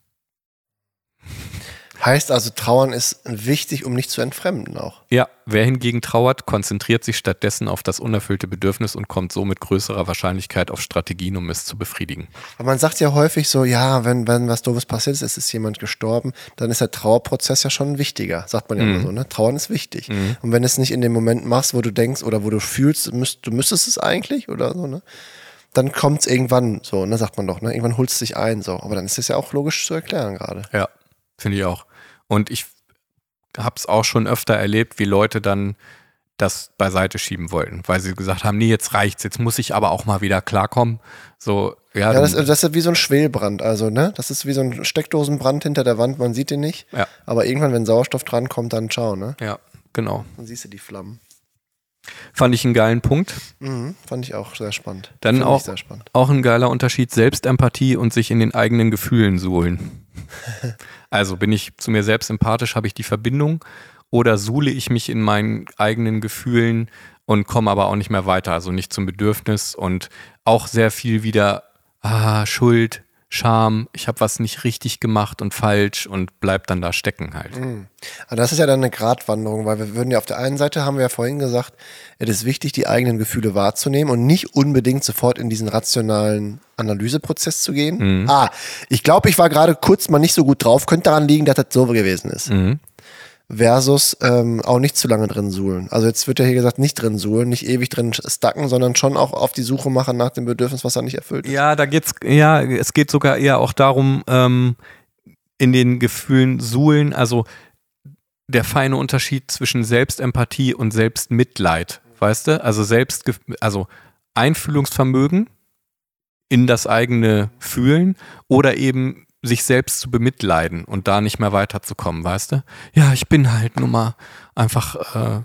Heißt also, Trauern ist wichtig, um nicht zu entfremden auch. Ja, wer hingegen trauert, konzentriert sich stattdessen auf das unerfüllte Bedürfnis und kommt so mit größerer Wahrscheinlichkeit auf Strategien, um es zu befriedigen. Aber man sagt ja häufig so, ja, wenn, wenn was Doofes passiert ist, es ist jemand gestorben, dann ist der Trauerprozess ja schon wichtiger, sagt man ja mhm. immer so, ne? Trauern ist wichtig. Mhm. Und wenn es nicht in dem Moment machst, wo du denkst oder wo du fühlst, müsst, du müsstest es eigentlich oder so, ne? Dann kommt es irgendwann so, ne, sagt man doch, ne? Irgendwann holst du dich ein, so. Aber dann ist das ja auch logisch zu erklären gerade. Ja, finde ich auch. Und ich habe es auch schon öfter erlebt, wie Leute dann das beiseite schieben wollten, weil sie gesagt haben, nee, jetzt reicht's, jetzt muss ich aber auch mal wieder klarkommen. So, ja, ja das, das, ist wie so ein Schwelbrand, also, ne? Das ist wie so ein Steckdosenbrand hinter der Wand, man sieht den nicht. Ja. Aber irgendwann, wenn Sauerstoff drankommt, dann ciao, ne? Ja, genau. Dann siehst du die Flammen. Fand ich einen geilen Punkt. Mhm, fand ich auch sehr spannend. Dann auch, spannend. auch ein geiler Unterschied, Selbstempathie und sich in den eigenen Gefühlen suhlen. Also bin ich zu mir selbst empathisch, habe ich die Verbindung oder suhle ich mich in meinen eigenen Gefühlen und komme aber auch nicht mehr weiter, also nicht zum Bedürfnis und auch sehr viel wieder ah, Schuld, Scham, ich habe was nicht richtig gemacht und falsch und bleib dann da stecken halt. Mhm. Aber das ist ja dann eine Gratwanderung, weil wir würden ja auf der einen Seite, haben wir ja vorhin gesagt, es ist wichtig, die eigenen Gefühle wahrzunehmen und nicht unbedingt sofort in diesen rationalen Analyseprozess zu gehen. Mhm. Ah, ich glaube, ich war gerade kurz mal nicht so gut drauf, könnte daran liegen, dass das so gewesen ist. Mhm versus ähm, auch nicht zu lange drin suhlen. Also jetzt wird ja hier gesagt, nicht drin suhlen, nicht ewig drin stacken, sondern schon auch auf die Suche machen nach dem Bedürfnis, was er nicht erfüllt ist. Ja, da geht's, ja, es geht sogar eher auch darum, ähm, in den Gefühlen suhlen, also der feine Unterschied zwischen Selbstempathie und Selbstmitleid, weißt du? Also selbst, also Einfühlungsvermögen in das eigene Fühlen oder eben sich selbst zu bemitleiden und da nicht mehr weiterzukommen, weißt du? Ja, ich bin halt nur mal einfach, äh,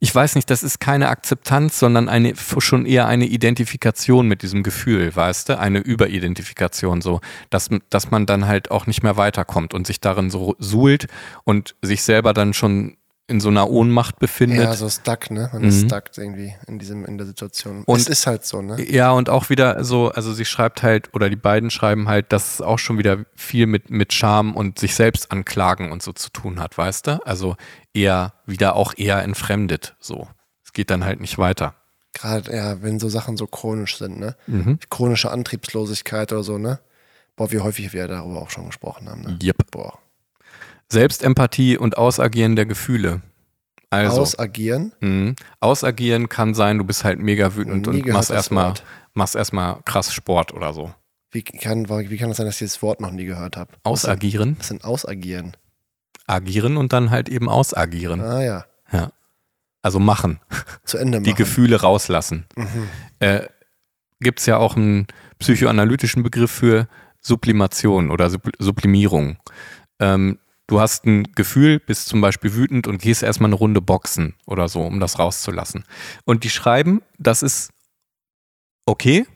ich weiß nicht, das ist keine Akzeptanz, sondern eine, schon eher eine Identifikation mit diesem Gefühl, weißt du? Eine Überidentifikation, so, dass, dass man dann halt auch nicht mehr weiterkommt und sich darin so suhlt und sich selber dann schon in so einer Ohnmacht befindet. Ja, so stuck, ne? Man mhm. ist stuck irgendwie in diesem, in der Situation. Und es ist halt so, ne? Ja, und auch wieder so, also sie schreibt halt, oder die beiden schreiben halt, dass es auch schon wieder viel mit, mit Scham und sich selbst anklagen und so zu tun hat, weißt du? Also eher, wieder auch eher entfremdet, so. Es geht dann halt nicht weiter. Gerade, ja, wenn so Sachen so chronisch sind, ne? Mhm. Chronische Antriebslosigkeit oder so, ne? Boah, wie häufig wir darüber auch schon gesprochen haben, ne? Yep. Boah. Selbstempathie und Ausagieren der Gefühle. Also, Ausagieren? Mh, ausagieren kann sein, du bist halt mega wütend und machst erstmal machst erstmal krass Sport oder so. Wie kann, wie kann das sein, dass ich das Wort noch nie gehört habe? Ausagieren? Was sind Ausagieren? Agieren und dann halt eben ausagieren. Ah ja. Ja. Also machen. Zu Ende machen. Die Gefühle rauslassen. Mhm. Äh, Gibt es ja auch einen psychoanalytischen Begriff für Sublimation oder Sublimierung. Ähm, du hast ein Gefühl, bist zum Beispiel wütend und gehst erstmal eine Runde boxen oder so, um das rauszulassen. Und die schreiben, das ist okay,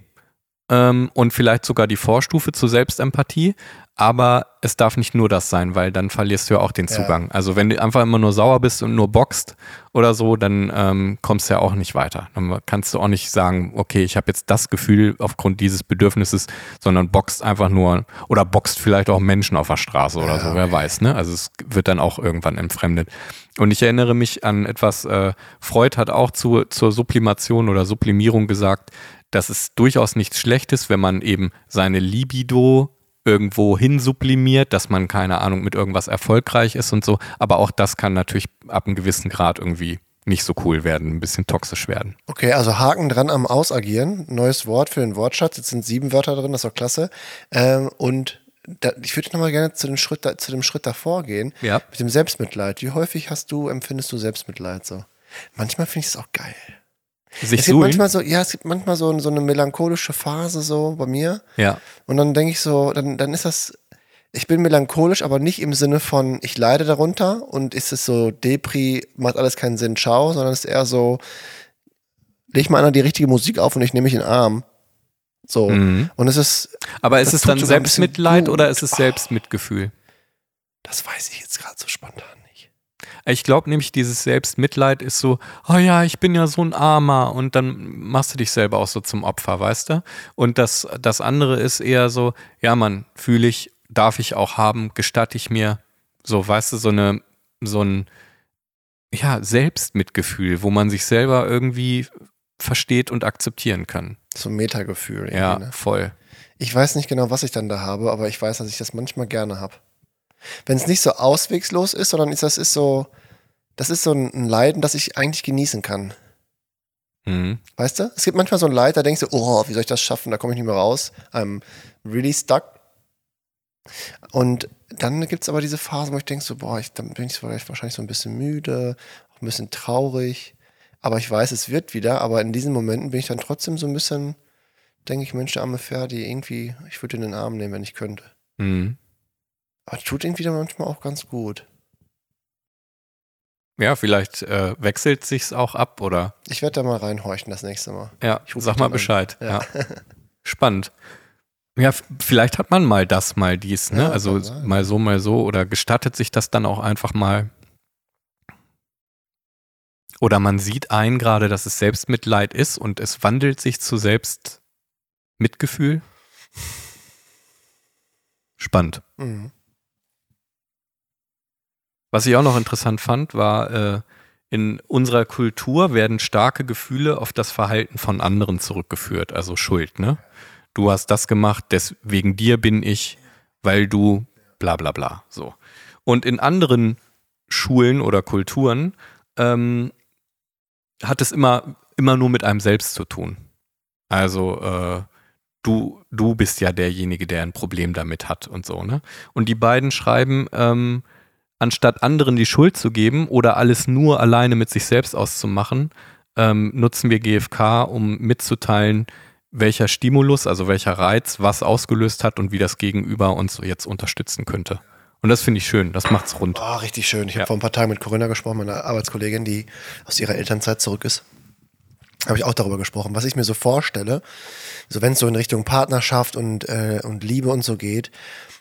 ähm, und vielleicht sogar die Vorstufe zur Selbstempathie. Aber es darf nicht nur das sein, weil dann verlierst du ja auch den Zugang. Ja. Also wenn du einfach immer nur sauer bist und nur boxt oder so, dann ähm, kommst du ja auch nicht weiter. Dann kannst du auch nicht sagen, okay, ich habe jetzt das Gefühl aufgrund dieses Bedürfnisses, sondern boxt einfach nur oder boxt vielleicht auch Menschen auf der Straße oder ja, so, wer okay. weiß. Ne? Also es wird dann auch irgendwann entfremdet. Und ich erinnere mich an etwas, äh, Freud hat auch zu, zur Sublimation oder Sublimierung gesagt, dass es durchaus nichts Schlechtes, wenn man eben seine Libido irgendwo hin sublimiert, dass man, keine Ahnung, mit irgendwas erfolgreich ist und so. Aber auch das kann natürlich ab einem gewissen Grad irgendwie nicht so cool werden, ein bisschen toxisch werden. Okay, also Haken dran am Ausagieren. Neues Wort für den Wortschatz. Jetzt sind sieben Wörter drin, das ist doch klasse. Ähm, und da, ich würde nochmal gerne zu dem, Schritt, zu dem Schritt davor gehen. Ja. Mit dem Selbstmitleid. Wie häufig hast du, empfindest du Selbstmitleid so? Manchmal finde ich es auch geil. Sich es gibt manchmal so, ja, es gibt manchmal so, so eine melancholische Phase so bei mir. Ja. Und dann denke ich so, dann, dann ist das, ich bin melancholisch, aber nicht im Sinne von, ich leide darunter und ist es so, Depri, macht alles keinen Sinn, ciao, sondern es ist eher so, leg mal einer die richtige Musik auf und ich nehme mich in den Arm. So. Mhm. Und es ist. Aber ist es dann Selbstmitleid oder ist es Selbstmitgefühl? Das weiß ich jetzt gerade so spontan. Ich glaube nämlich, dieses Selbstmitleid ist so, oh ja, ich bin ja so ein Armer und dann machst du dich selber auch so zum Opfer, weißt du? Und das, das andere ist eher so, ja, man, fühle ich, darf ich auch haben, gestatte ich mir, so, weißt du, so eine, so ein, ja, Selbstmitgefühl, wo man sich selber irgendwie versteht und akzeptieren kann. So ein Metagefühl. Ja, ne? voll. Ich weiß nicht genau, was ich dann da habe, aber ich weiß, dass ich das manchmal gerne habe. Wenn es nicht so auswegslos ist, sondern das ist so, das ist so ein Leiden, das ich eigentlich genießen kann. Mhm. Weißt du? Es gibt manchmal so ein Leid, da denkst du, oh, wie soll ich das schaffen? Da komme ich nicht mehr raus. I'm really stuck. Und dann gibt es aber diese Phasen, wo ich denke so, boah, ich, dann bin ich vielleicht wahrscheinlich so ein bisschen müde, auch ein bisschen traurig. Aber ich weiß, es wird wieder. Aber in diesen Momenten bin ich dann trotzdem so ein bisschen, denke ich, Mensch, der arme Ferdi, irgendwie, ich würde in den Arm nehmen, wenn ich könnte. Mhm. Aber tut irgendwie dann manchmal auch ganz gut. Ja, vielleicht äh, wechselt sich's auch ab, oder? Ich werde da mal reinhorchen das nächste Mal. Ja, sag mal Bescheid. Ja. ja. <laughs> Spannend. Ja, vielleicht hat man mal das, mal dies, ne? Ja, also mal so, mal so oder gestattet sich das dann auch einfach mal. Oder man sieht ein gerade, dass es Selbstmitleid ist und es wandelt sich zu Selbstmitgefühl. <laughs> Spannend. Mhm. Was ich auch noch interessant fand, war, äh, in unserer Kultur werden starke Gefühle auf das Verhalten von anderen zurückgeführt, also Schuld, ne? Du hast das gemacht, deswegen dir bin ich, weil du bla bla bla. So. Und in anderen Schulen oder Kulturen ähm, hat es immer, immer nur mit einem selbst zu tun. Also äh, du, du bist ja derjenige, der ein Problem damit hat und so, ne? Und die beiden schreiben, ähm, anstatt anderen die Schuld zu geben oder alles nur alleine mit sich selbst auszumachen, ähm, nutzen wir GFK, um mitzuteilen, welcher Stimulus, also welcher Reiz, was ausgelöst hat und wie das Gegenüber uns jetzt unterstützen könnte. Und das finde ich schön, das macht's rund. Oh, richtig schön. Ich ja. habe vor ein paar Tagen mit Corinna gesprochen, meiner Arbeitskollegin, die aus ihrer Elternzeit zurück ist. Habe ich auch darüber gesprochen, was ich mir so vorstelle, so wenn es so in Richtung Partnerschaft und, äh, und Liebe und so geht,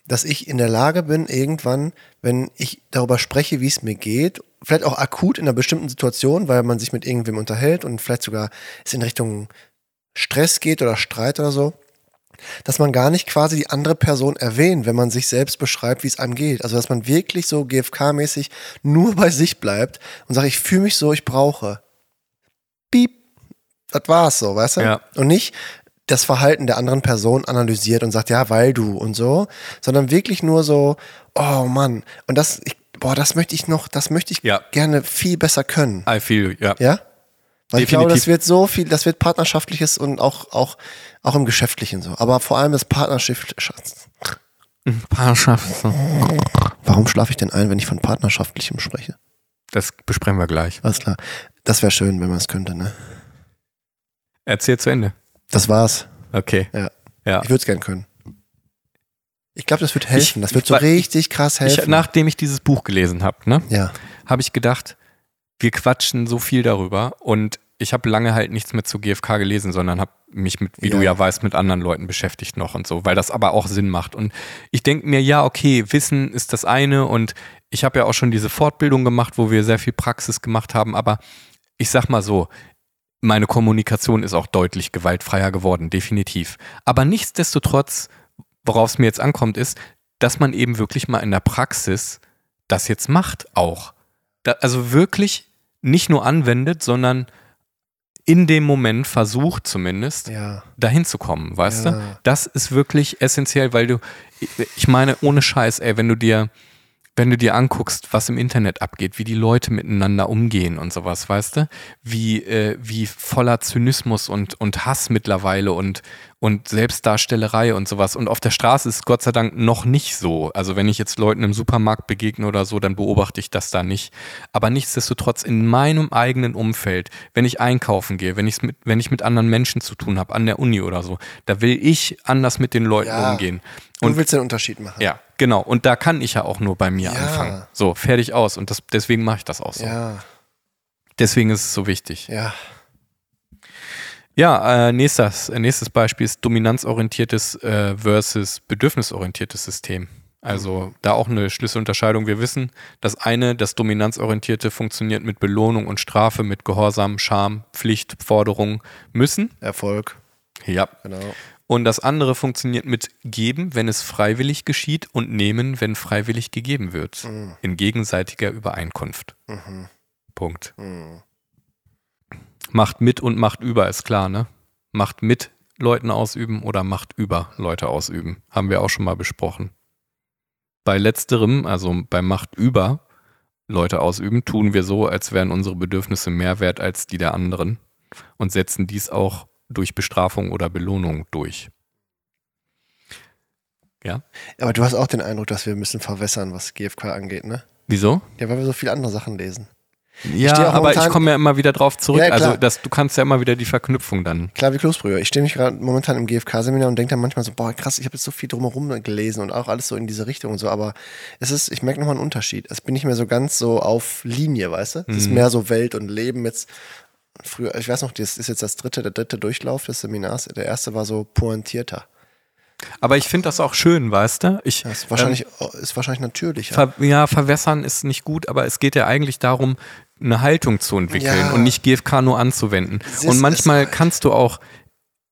dass ich in der Lage bin, irgendwann, wenn ich darüber spreche, wie es mir geht, vielleicht auch akut in einer bestimmten Situation, weil man sich mit irgendwem unterhält und vielleicht sogar es in Richtung Stress geht oder Streit oder so, dass man gar nicht quasi die andere Person erwähnt, wenn man sich selbst beschreibt, wie es einem geht. Also dass man wirklich so GFK-mäßig nur <laughs> bei sich bleibt und sagt, ich fühle mich so, ich brauche. Piep. Das war's so, weißt du? Ja. Und nicht, das Verhalten der anderen Person analysiert und sagt, ja, weil du und so, sondern wirklich nur so, oh Mann, und das, ich, boah, das möchte ich noch, das möchte ich ja. gerne viel besser können. I feel, ja. Ja? Weil Definitiv. ich glaube, das wird so viel, das wird partnerschaftliches und auch, auch, auch im Geschäftlichen so. Aber vor allem das Partnerschaft. Partnerschaft. Warum schlafe ich denn ein, wenn ich von Partnerschaftlichem spreche? Das besprechen wir gleich. Alles klar. Das wäre schön, wenn man es könnte, ne? Erzähl zu Ende. Das war's. Okay. Ja. ja. Ich würde es gern können. Ich glaube, das wird helfen. Ich, das wird so richtig krass helfen. Ich, nachdem ich dieses Buch gelesen habe, ne, ja. habe ich gedacht, wir quatschen so viel darüber und ich habe lange halt nichts mehr zu GFK gelesen, sondern habe mich mit, wie Ja. du ja weißt, mit anderen Leuten beschäftigt noch und so, weil das aber auch Sinn macht. Und ich denke mir, ja, okay, Wissen ist das eine und ich habe ja auch schon diese Fortbildung gemacht, wo wir sehr viel Praxis gemacht haben, aber ich sag mal so, meine Kommunikation ist auch deutlich gewaltfreier geworden, definitiv. Aber nichtsdestotrotz, worauf es mir jetzt ankommt, ist, dass man eben wirklich mal in der Praxis das jetzt macht auch. Da, also wirklich nicht nur anwendet, sondern in dem Moment versucht zumindest, Ja. dahin zu kommen, weißt Ja. du? Das ist wirklich essentiell, weil du, ich meine, ohne Scheiß, ey, wenn du dir, wenn du dir anguckst, was im Internet abgeht, wie die Leute miteinander umgehen und sowas, weißt du, wie, äh, wie voller Zynismus und, und Hass mittlerweile und, und Selbstdarstellerei und sowas. Und auf der Straße ist es Gott sei Dank noch nicht so. Also wenn ich jetzt Leuten im Supermarkt begegne oder so, dann beobachte ich das da nicht. Aber nichtsdestotrotz in meinem eigenen Umfeld, wenn ich einkaufen gehe, wenn, ich's mit, wenn ich mit anderen Menschen zu tun habe, an der Uni oder so, da will ich anders mit den Leuten Ja. umgehen. Du Und willst den Unterschied machen. ja, genau. Und da kann ich ja auch nur bei mir Ja. anfangen. So, fertig aus. Und das, deswegen mache ich das auch so. Ja. Deswegen ist es so wichtig. Ja. Ja, äh, nächstes, äh, nächstes Beispiel ist dominanzorientiertes äh, versus bedürfnisorientiertes System. Also da auch eine Schlüsselunterscheidung. Wir wissen, das eine, das dominanzorientierte, funktioniert mit Belohnung und Strafe, mit Gehorsam, Scham, Pflicht, Forderung, müssen. Erfolg. Ja. Genau. Und das andere funktioniert mit Geben, wenn es freiwillig geschieht, und Nehmen, wenn freiwillig gegeben wird. Mhm. In gegenseitiger Übereinkunft. Mhm. Punkt. Mhm. Macht mit und macht über, ist klar, ne? Macht mit Leuten ausüben oder macht über Leute ausüben. Haben wir auch schon mal besprochen. Bei letzterem, also bei Macht über Leute ausüben, tun wir so, als wären unsere Bedürfnisse mehr wert als die der anderen und setzen dies auch durch Bestrafung oder Belohnung durch. Ja? Aber du hast auch den Eindruck, dass wir ein bisschen verwässern, was GFK angeht, ne? Wieso? Ja, weil wir so viele andere Sachen lesen. Ja, auch aber ich komme ja immer wieder drauf zurück. Ja, also das, du kannst ja immer wieder die Verknüpfung dann. Klar wie Kloßbrühe. Ich stehe mich gerade momentan im GFK-Seminar und denke dann manchmal so, boah, krass, ich habe jetzt so viel drumherum gelesen und auch alles so in diese Richtung und so, aber es ist, ich merke nochmal einen Unterschied. Es bin nicht mehr so ganz so auf Linie, weißt du? Es Mhm. ist mehr so Welt und Leben jetzt. Früher, ich weiß noch, das ist jetzt das dritte, der dritte Durchlauf des Seminars. Der erste war so pointierter. Aber ich finde das auch schön, weißt du? Ich, Das ist wahrscheinlich, ist wahrscheinlich natürlicher. Ver ja, verwässern ist nicht gut, aber es geht ja eigentlich darum, eine Haltung zu entwickeln Ja. und nicht GFK nur anzuwenden. Es ist- und manchmal es- kannst du auch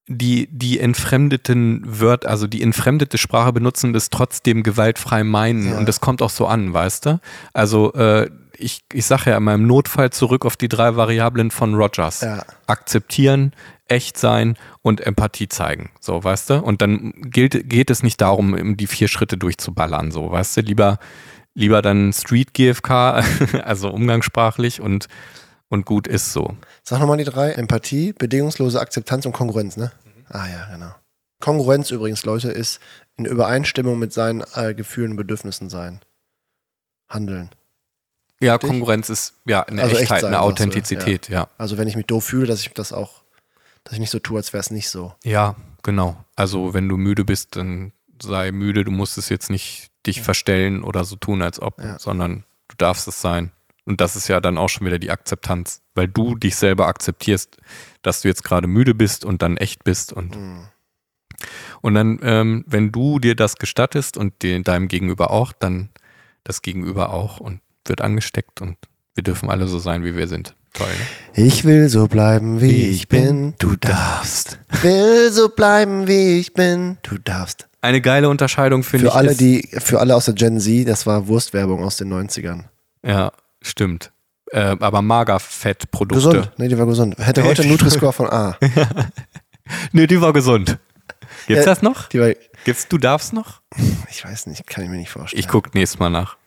die, die entfremdeten Wörter, also die entfremdete Sprache benutzen, das trotzdem gewaltfrei meinen. Ja. Und das kommt auch so an, weißt du? Also, äh, ich, ich sage ja immer im Notfall zurück auf die drei Variablen von Rogers. Ja. Akzeptieren, echt sein und Empathie zeigen. So, weißt du? Und dann gilt, geht es nicht darum, um die vier Schritte durchzuballern, so, weißt du? Lieber, lieber dann Street GFK, <laughs> also umgangssprachlich und, und gut ist so. Sag nochmal die drei. Empathie, bedingungslose Akzeptanz und Kongruenz, ne? Ah ja, genau. Kongruenz übrigens, Leute, ist in Übereinstimmung mit seinen äh, Gefühlen und Bedürfnissen sein. Handeln. Ja, Richtig? Konkurrenz ist ja eine Also echt Echtheit, sein, eine sagst du, Authentizität, ja. Also wenn ich mich doof fühle, dass ich das auch, dass ich nicht so tue, als wäre es nicht so. Ja, genau. Also wenn du müde bist, dann sei müde, du musst es jetzt nicht dich verstellen oder so tun, als ob, Ja. sondern du darfst es sein. Und das ist ja dann auch schon wieder die Akzeptanz, weil du dich selber akzeptierst, dass du jetzt gerade müde bist und dann echt bist und Mhm. Und dann, ähm, wenn du dir das gestattest und dir, deinem Gegenüber auch, dann das Gegenüber auch und wird angesteckt und wir dürfen alle so sein, wie wir sind. Toll. Ne? Ich will so bleiben, wie ich bin. Du darfst. Will so bleiben, wie ich bin. Du darfst. Eine geile Unterscheidung finde ich. Für alle, die, für alle aus der Gen Z, das war Wurstwerbung aus den 90ern. Ja, stimmt. Äh, aber Magerfettprodukte. Gesund. Nee, die war gesund. Hätte heute einen Nutri-Score von A. <laughs> Nee, die war gesund. Gibt's Ja. das noch? Die war, Gibt's, du darfst noch? ich weiß nicht, kann ich mir nicht vorstellen. Ich guck nächstes Mal nach.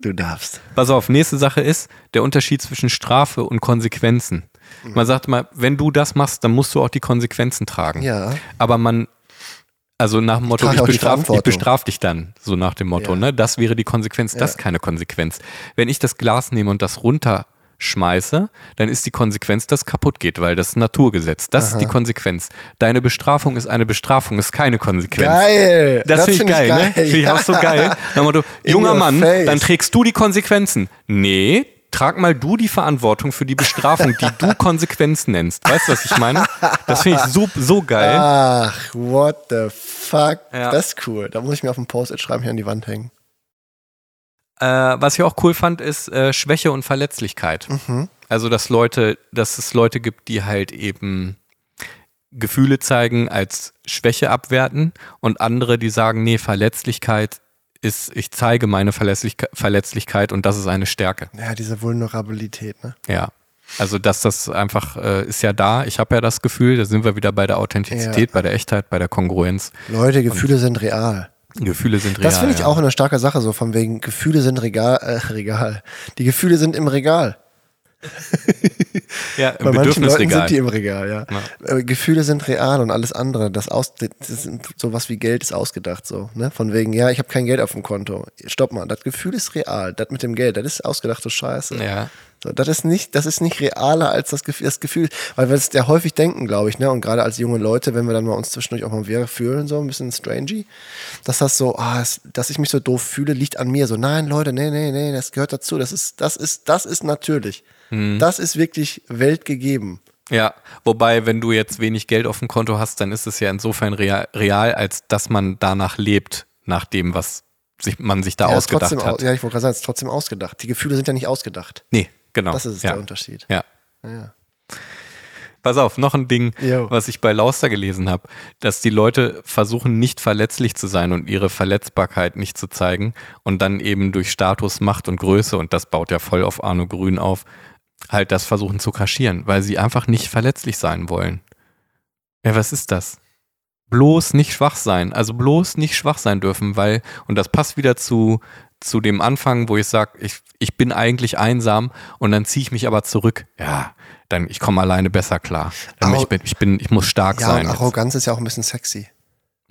Du darfst. Pass auf, nächste Sache ist der Unterschied zwischen Strafe und Konsequenzen. Mhm. Man sagt mal, wenn du das machst, dann musst du auch die Konsequenzen tragen. Ja. Aber man, also nach dem Motto, ich, ich Verantwortung. bestraf dich dann, so nach dem Motto, Ja. ne? Das wäre die Konsequenz, das Ja. keine Konsequenz. Wenn ich das Glas nehme und das runterschmeiße, dann ist die Konsequenz, dass kaputt geht, weil das ist Naturgesetz. Das ist die Konsequenz. Deine Bestrafung ist eine Bestrafung, ist keine Konsequenz. Geil. Das, finde ich find geil, ne? Finde ich auch so <laughs> geil. Nach dem Motto, In junger Mann, face. dann trägst du die Konsequenzen. Nee, trag mal du die Verantwortung für die Bestrafung, die du <laughs> Konsequenz nennst. Weißt du, was ich meine? Das finde ich so, so geil. Ach, what the fuck. Ja. Das ist cool. Da muss ich mir auf dem Post-it schreiben, hier an die Wand hängen. Äh, was ich auch cool fand, ist äh, Schwäche und Verletzlichkeit. Mhm. Also, dass Leute, dass es Leute gibt, die halt eben Gefühle zeigen als Schwäche abwerten und andere, die sagen, nee, Verletzlichkeit ist, ich zeige meine Verletzlichkeit, Verletzlichkeit und das ist eine Stärke. Ja, diese Vulnerabilität, ne? Ja. Also, dass das einfach äh, ist ja da. Ich habe ja das Gefühl, da sind wir wieder bei der Authentizität, Ja. bei der Echtheit, bei der Kongruenz. Leute, Gefühle sind real. Gefühle sind real. Das finde ich ja. auch eine starke Sache, so von wegen, Gefühle sind Regal, äh, Regal. Die Gefühle sind im Regal. <laughs> Ja, im Bei manchen Leuten sind die im Regal, ja. Äh, Gefühle sind real und alles andere, das aus, das sowas wie Geld ist ausgedacht, so, ne? Von wegen, ja, ich habe kein Geld auf dem Konto. Stopp mal, das Gefühl ist real. Das mit dem Geld, das ist ausgedachte Scheiße. Ja. So, das ist nicht, das ist nicht realer als das Gefühl, das Gefühl, weil wir es ja häufig denken, glaube ich, ne? Und gerade als junge Leute, wenn wir dann mal uns zwischendurch auch mal wir fühlen, so ein bisschen strangy, dass das so, ah, dass ich mich so doof fühle, liegt an mir. So, nein, Leute, nee, nee, nee, das gehört dazu. Das ist, das ist, das ist natürlich. Mhm. Das ist wirklich weltgegeben. Ja, wobei, wenn du jetzt wenig Geld auf dem Konto hast, dann ist es ja insofern real, real als dass man danach lebt, nach dem, was sich, man sich da Ja, ausgedacht trotzdem, hat. Ja, ich wollte gerade sagen, es ist trotzdem ausgedacht. Die Gefühle sind ja nicht ausgedacht. Nee, genau. Das ist ja. der Unterschied. Ja. Ja. Pass auf, noch ein Ding, Jo. was ich bei Lauster gelesen habe, dass die Leute versuchen, nicht verletzlich zu sein und ihre Verletzbarkeit nicht zu zeigen und dann eben durch Status, Macht und Größe, und das baut ja voll auf Arno Grün auf, halt das versuchen zu kaschieren, weil sie einfach nicht verletzlich sein wollen. Ja, was ist das? Bloß nicht schwach sein, also bloß nicht schwach sein dürfen, weil, und das passt wieder zu, zu dem Anfang, wo ich sage, ich, ich bin eigentlich einsam und dann ziehe ich mich aber zurück. Ja, dann ich komme alleine besser klar. Dann, ich, bin, ich, bin, ich muss stark Ja, sein. und jetzt. Arroganz ist ja auch ein bisschen sexy.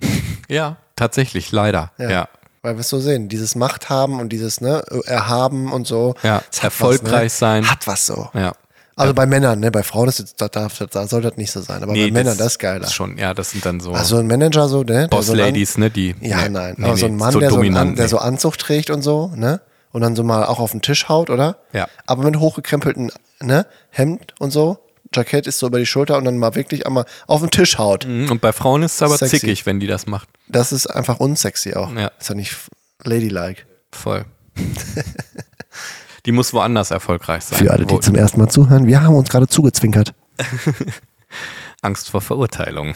<laughs> Ja, tatsächlich, leider. Ja. Ja. Weil wir es so sehen. Dieses Macht haben und dieses, ne, Erhaben und so. Ja, erfolgreich was, sein. ne? Hat was so. Ja. Also bei Männern, ne, bei Frauen ist es, da, darf, da soll das nicht so sein. Aber bei Männern, das ist geiler. Ist schon, ja, das sind dann so Also ein Manager so, ne? der so Boss-Ladies, ne, die. Ja, nee, nein. nee, aber so ein nee, Mann, so der, so, dominant, An- der nee. so Anzug trägt und so, ne? Und dann so mal auch auf den Tisch haut, oder? Ja. Aber mit hochgekrempelten ne? Hemd und so. Jackett ist so über die Schulter und dann mal wirklich einmal auf den Tisch haut. Mhm, Und bei Frauen ist es aber Sexy. zickig, wenn die das macht. Das ist einfach unsexy auch. Ja. Ist ja nicht ladylike. Voll. <laughs> die muss woanders erfolgreich sein. Für alle, die Wo- zum ersten Mal zuhören, wir haben uns gerade zugezwinkert. <laughs> Angst vor Verurteilung.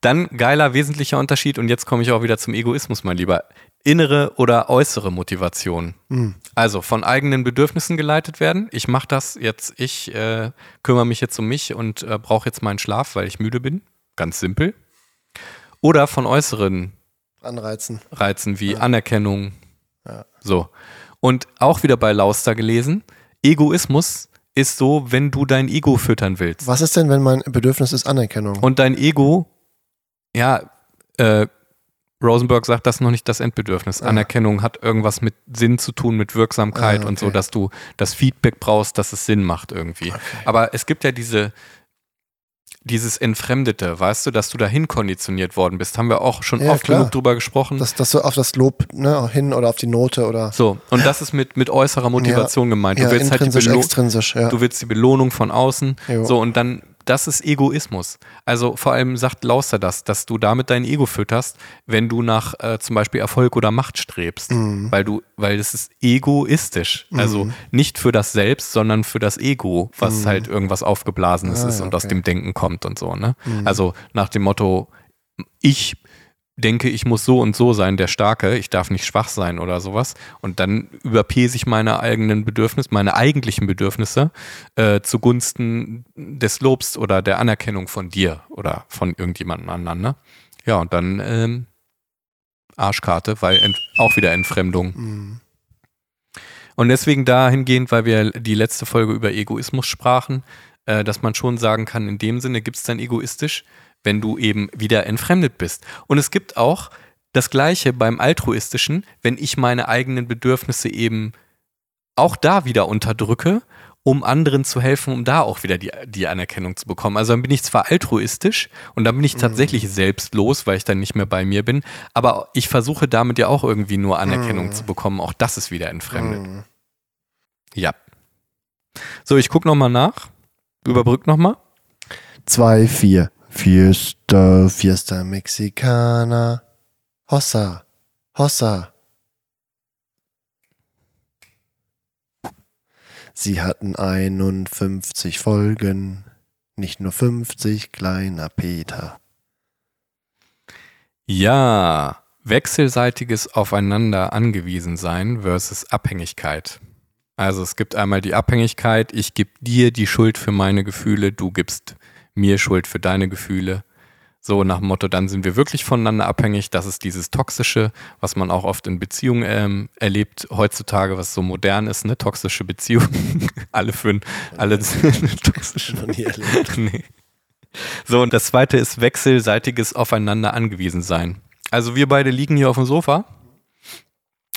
Dann geiler wesentlicher Unterschied und jetzt komme ich auch wieder zum Egoismus, mein Lieber. Innere oder äußere Motivation. Also von eigenen Bedürfnissen geleitet werden. Ich mache das jetzt, ich äh, kümmere mich jetzt um mich und äh, brauche jetzt meinen Schlaf, weil ich müde bin. Ganz simpel. Oder von äußeren Anreizen. Reizen wie Anerkennung. So. Und auch wieder bei Lauster gelesen, Egoismus ist so, wenn du dein Ego füttern willst. Was ist denn, wenn mein Bedürfnis ist Anerkennung? Und dein Ego, ja, äh, Rosenberg sagt, das ist noch nicht das Endbedürfnis. Anerkennung hat irgendwas mit Sinn zu tun, mit Wirksamkeit Ah, und so, okay. dass du das Feedback brauchst, dass es Sinn macht irgendwie. Aber es gibt ja diese, dieses Entfremdete, weißt du, dass du dahin konditioniert worden bist. Haben wir auch schon Ja, oft klar. genug drüber gesprochen. dass das so auf das Lob ne, hin oder auf die Note oder so, und das ist mit, mit äußerer Motivation gemeint. Du ja, willst halt die Belo. Ja. Du willst die Belohnung von außen. Jo. So, und dann, das ist Egoismus. Also vor allem sagt Lauster das, dass du damit dein Ego fütterst, wenn du nach äh, zum Beispiel Erfolg oder Macht strebst. Mhm. Weil du, weil es ist egoistisch. Also nicht für das Selbst, sondern für das Ego, was halt irgendwas Aufgeblasenes Mhm. Ah, ist ja, und aus okay. Mhm. dem Denken kommt und so, ne? Also nach dem Motto, ich denke, ich muss so und so sein, der Starke, ich darf nicht schwach sein oder sowas. Und dann überpese ich meine eigenen Bedürfnisse, meine eigentlichen Bedürfnisse äh, zugunsten des Lobs oder der Anerkennung von dir oder von irgendjemandem anderen. Ne? Ja, und dann ähm, Arschkarte, weil auch wieder Entfremdung. Mhm. Und deswegen dahingehend, weil wir die letzte Folge über Egoismus sprachen, äh, dass man schon sagen kann, in dem Sinne gibt es dann egoistisch, wenn du eben wieder entfremdet bist. Und es gibt auch das Gleiche beim altruistischen, wenn ich meine eigenen Bedürfnisse eben auch da wieder unterdrücke, um anderen zu helfen, um da auch wieder die, die Anerkennung zu bekommen. Also dann bin ich zwar altruistisch und dann bin ich tatsächlich selbstlos, weil ich dann nicht mehr bei mir bin, aber ich versuche damit ja auch irgendwie nur Anerkennung zu bekommen. Auch das ist wieder entfremdet. Ja. So, ich gucke nochmal nach. Überbrück nochmal. 2, 4. Fiesta, Fiesta Mexicana. Hossa, Hossa. Sie hatten 51 Folgen, nicht nur 50, kleiner Peter. Ja, wechselseitiges Aufeinander angewiesen sein versus Abhängigkeit. Also es gibt einmal die Abhängigkeit, ich gebe dir die Schuld für meine Gefühle, du gibst mir Schuld für deine Gefühle. So nach dem Motto, dann sind wir wirklich voneinander abhängig. Das ist dieses Toxische, was man auch oft in Beziehungen ähm, erlebt heutzutage, was so modern ist, ne? Toxische Beziehungen. <laughs> alle fünf, alle <laughs> toxische. Noch nie erlebt. <laughs> nee. So, und das zweite ist wechselseitiges Aufeinander angewiesen sein. Also wir beide liegen hier auf dem Sofa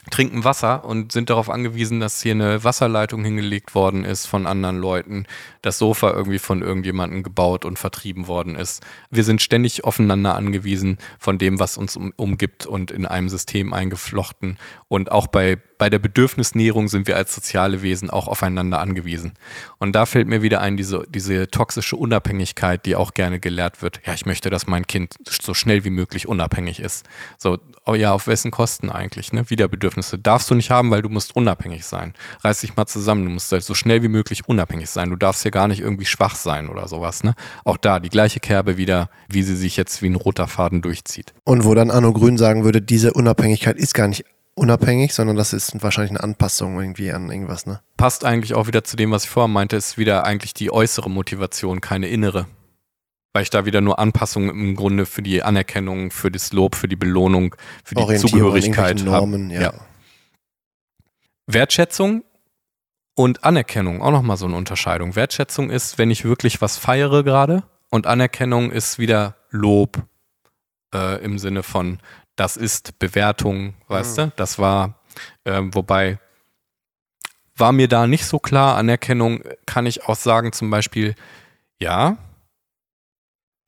trinken Wasser und sind darauf angewiesen, dass hier eine Wasserleitung hingelegt worden ist von anderen Leuten, das Sofa irgendwie von irgendjemandem gebaut und vertrieben worden ist. Wir sind ständig aufeinander angewiesen von dem, was uns um, umgibt und in einem System eingeflochten. Und auch bei, bei der Bedürfnisnährung sind wir als soziale Wesen auch aufeinander angewiesen. Und da fällt mir wieder ein, diese, diese toxische Unabhängigkeit, die auch gerne gelehrt wird. Ja, ich möchte, dass mein Kind so schnell wie möglich unabhängig ist. So, oh ja, auf wessen Kosten eigentlich, ne? Wieder Bedürfnisse darfst du nicht haben, weil du musst unabhängig sein. Reiß dich mal zusammen, du musst halt so schnell wie möglich unabhängig sein. Du darfst hier gar nicht irgendwie schwach sein oder sowas, ne? Auch da die gleiche Kerbe wieder, wie sie sich jetzt wie ein roter Faden durchzieht. Und wo dann Arno Grün sagen würde, diese Unabhängigkeit ist gar nicht unabhängig, sondern das ist wahrscheinlich eine Anpassung irgendwie an irgendwas, ne? Passt eigentlich auch wieder zu dem, was ich vorher meinte, ist wieder eigentlich die äußere Motivation, keine innere. Weil ich da wieder nur Anpassungen im Grunde für die Anerkennung, für das Lob, für die Belohnung, für die Zugehörigkeit. Normen, ja. Ja. Wertschätzung und Anerkennung, auch nochmal so eine Unterscheidung. Wertschätzung ist, wenn ich wirklich was feiere gerade und Anerkennung ist wieder Lob äh, im Sinne von, das ist Bewertung, weißt du? Das war, ähm, wobei war mir da nicht so klar. Anerkennung kann ich auch sagen, zum Beispiel, ja,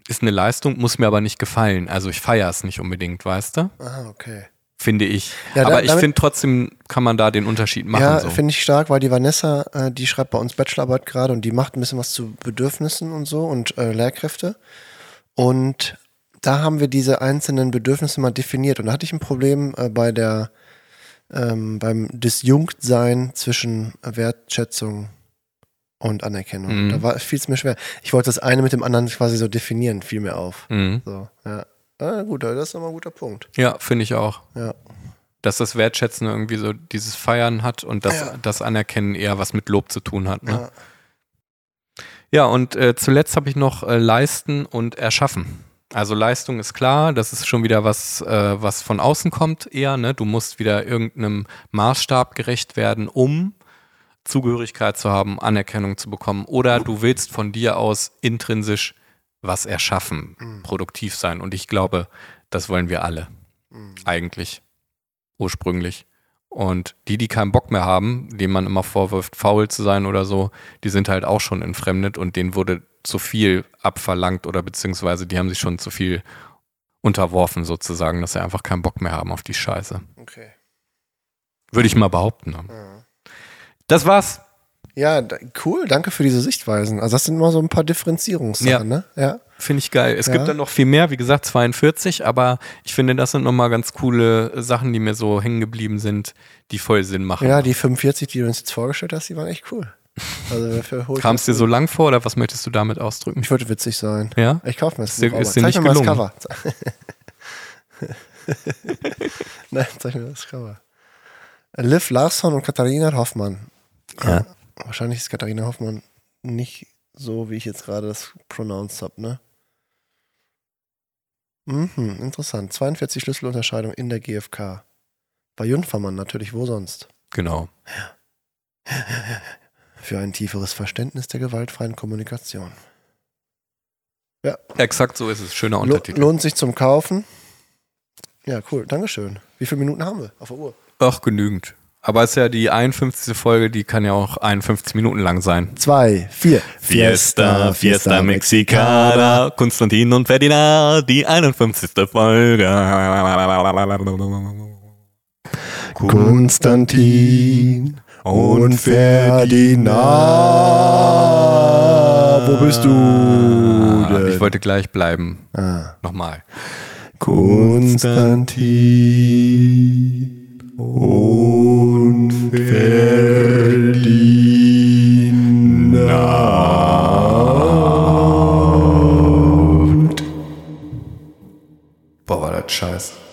ist eine Leistung, muss mir aber nicht gefallen. Also ich feiere es nicht unbedingt, weißt du? Ah, okay. Finde ich. Ja, aber ich finde trotzdem, kann man da den Unterschied machen. ja, so. finde ich stark, weil die Vanessa, äh, die schreibt bei uns Bachelorarbeit gerade und die macht ein bisschen was zu Bedürfnissen und so und äh, Lehrkräfte. Und da haben wir diese einzelnen Bedürfnisse mal definiert. Und da hatte ich ein Problem äh, bei der, ähm, beim Disjunktsein zwischen Wertschätzung und Anerkennung. Mhm. Da war fiel es mir schwer. Ich wollte das eine mit dem anderen quasi so definieren, fiel mir auf. Mhm. So, ja. Ah, gut, das ist nochmal ein guter Punkt. Ja, finde ich auch. Ja. Dass das Wertschätzen irgendwie so dieses Feiern hat und das, Ja. das Anerkennen eher was mit Lob zu tun hat. Ne? Ja. Ja, und äh, zuletzt habe ich noch äh, Leisten und Erschaffen. Also Leistung ist klar, das ist schon wieder was, äh, was von außen kommt eher. Ne? Du musst wieder irgendeinem Maßstab gerecht werden, um Zugehörigkeit zu haben, Anerkennung zu bekommen. Oder du willst von dir aus intrinsisch was erschaffen, produktiv sein. Und ich glaube, das wollen wir alle eigentlich ursprünglich. Und die, die keinen Bock mehr haben, denen man immer vorwirft, faul zu sein oder so, die sind halt auch schon entfremdet und denen wurde zu viel abverlangt oder beziehungsweise die haben sich schon zu viel unterworfen sozusagen, dass sie einfach keinen Bock mehr haben auf die Scheiße. Okay. Würde ich mal behaupten. Ne? Das war's. Ja, cool, danke für diese Sichtweisen. Also das sind mal so ein paar Differenzierungssachen, Ja. ne? Ja. Finde ich geil. Es Ja. gibt dann noch viel mehr, wie gesagt, 42, aber ich finde, das sind nochmal ganz coole Sachen, die mir so hängen geblieben sind, die voll Sinn machen. Ja, die 45, die du uns jetzt vorgestellt hast, die waren echt cool. Also Kam es dir so lang vor oder was möchtest du damit ausdrücken? Ich wollte witzig sein. Ja? Ich kaufe mir das Ist dir- Buch, ist dir zeig nicht mir mal gelungen? das Cover. <laughs> Nein, zeig mir das Cover. Liv Larsson und Katharina Hoffmann. Ja. Wahrscheinlich ist Katharina Hoffmann nicht so, wie ich jetzt gerade das pronounced habe, ne? Mhm, interessant. 42 Schlüsselunterscheidungen in der GfK. Bei Junfermann natürlich, wo sonst? Genau. <laughs> Für ein tieferes Verständnis der gewaltfreien Kommunikation. Exakt so ist es. Schöner Untertitel. lohnt sich zum Kaufen. Ja, cool. Dankeschön. Wie viele Minuten haben wir auf der Uhr? Ach, genügend. Aber es ist ja die 51. Folge, die kann ja auch 51 Minuten lang sein. Zwei, vier. Fiesta, Fiesta Mexicana, Konstantin und Ferdinand, die 51. Folge. Konstantin und Ferdinand. Wo bist du? Ah, denn? ich wollte gleich bleiben. Ah. Nochmal. Konstantin Unverdient. Boah, war das scheiße.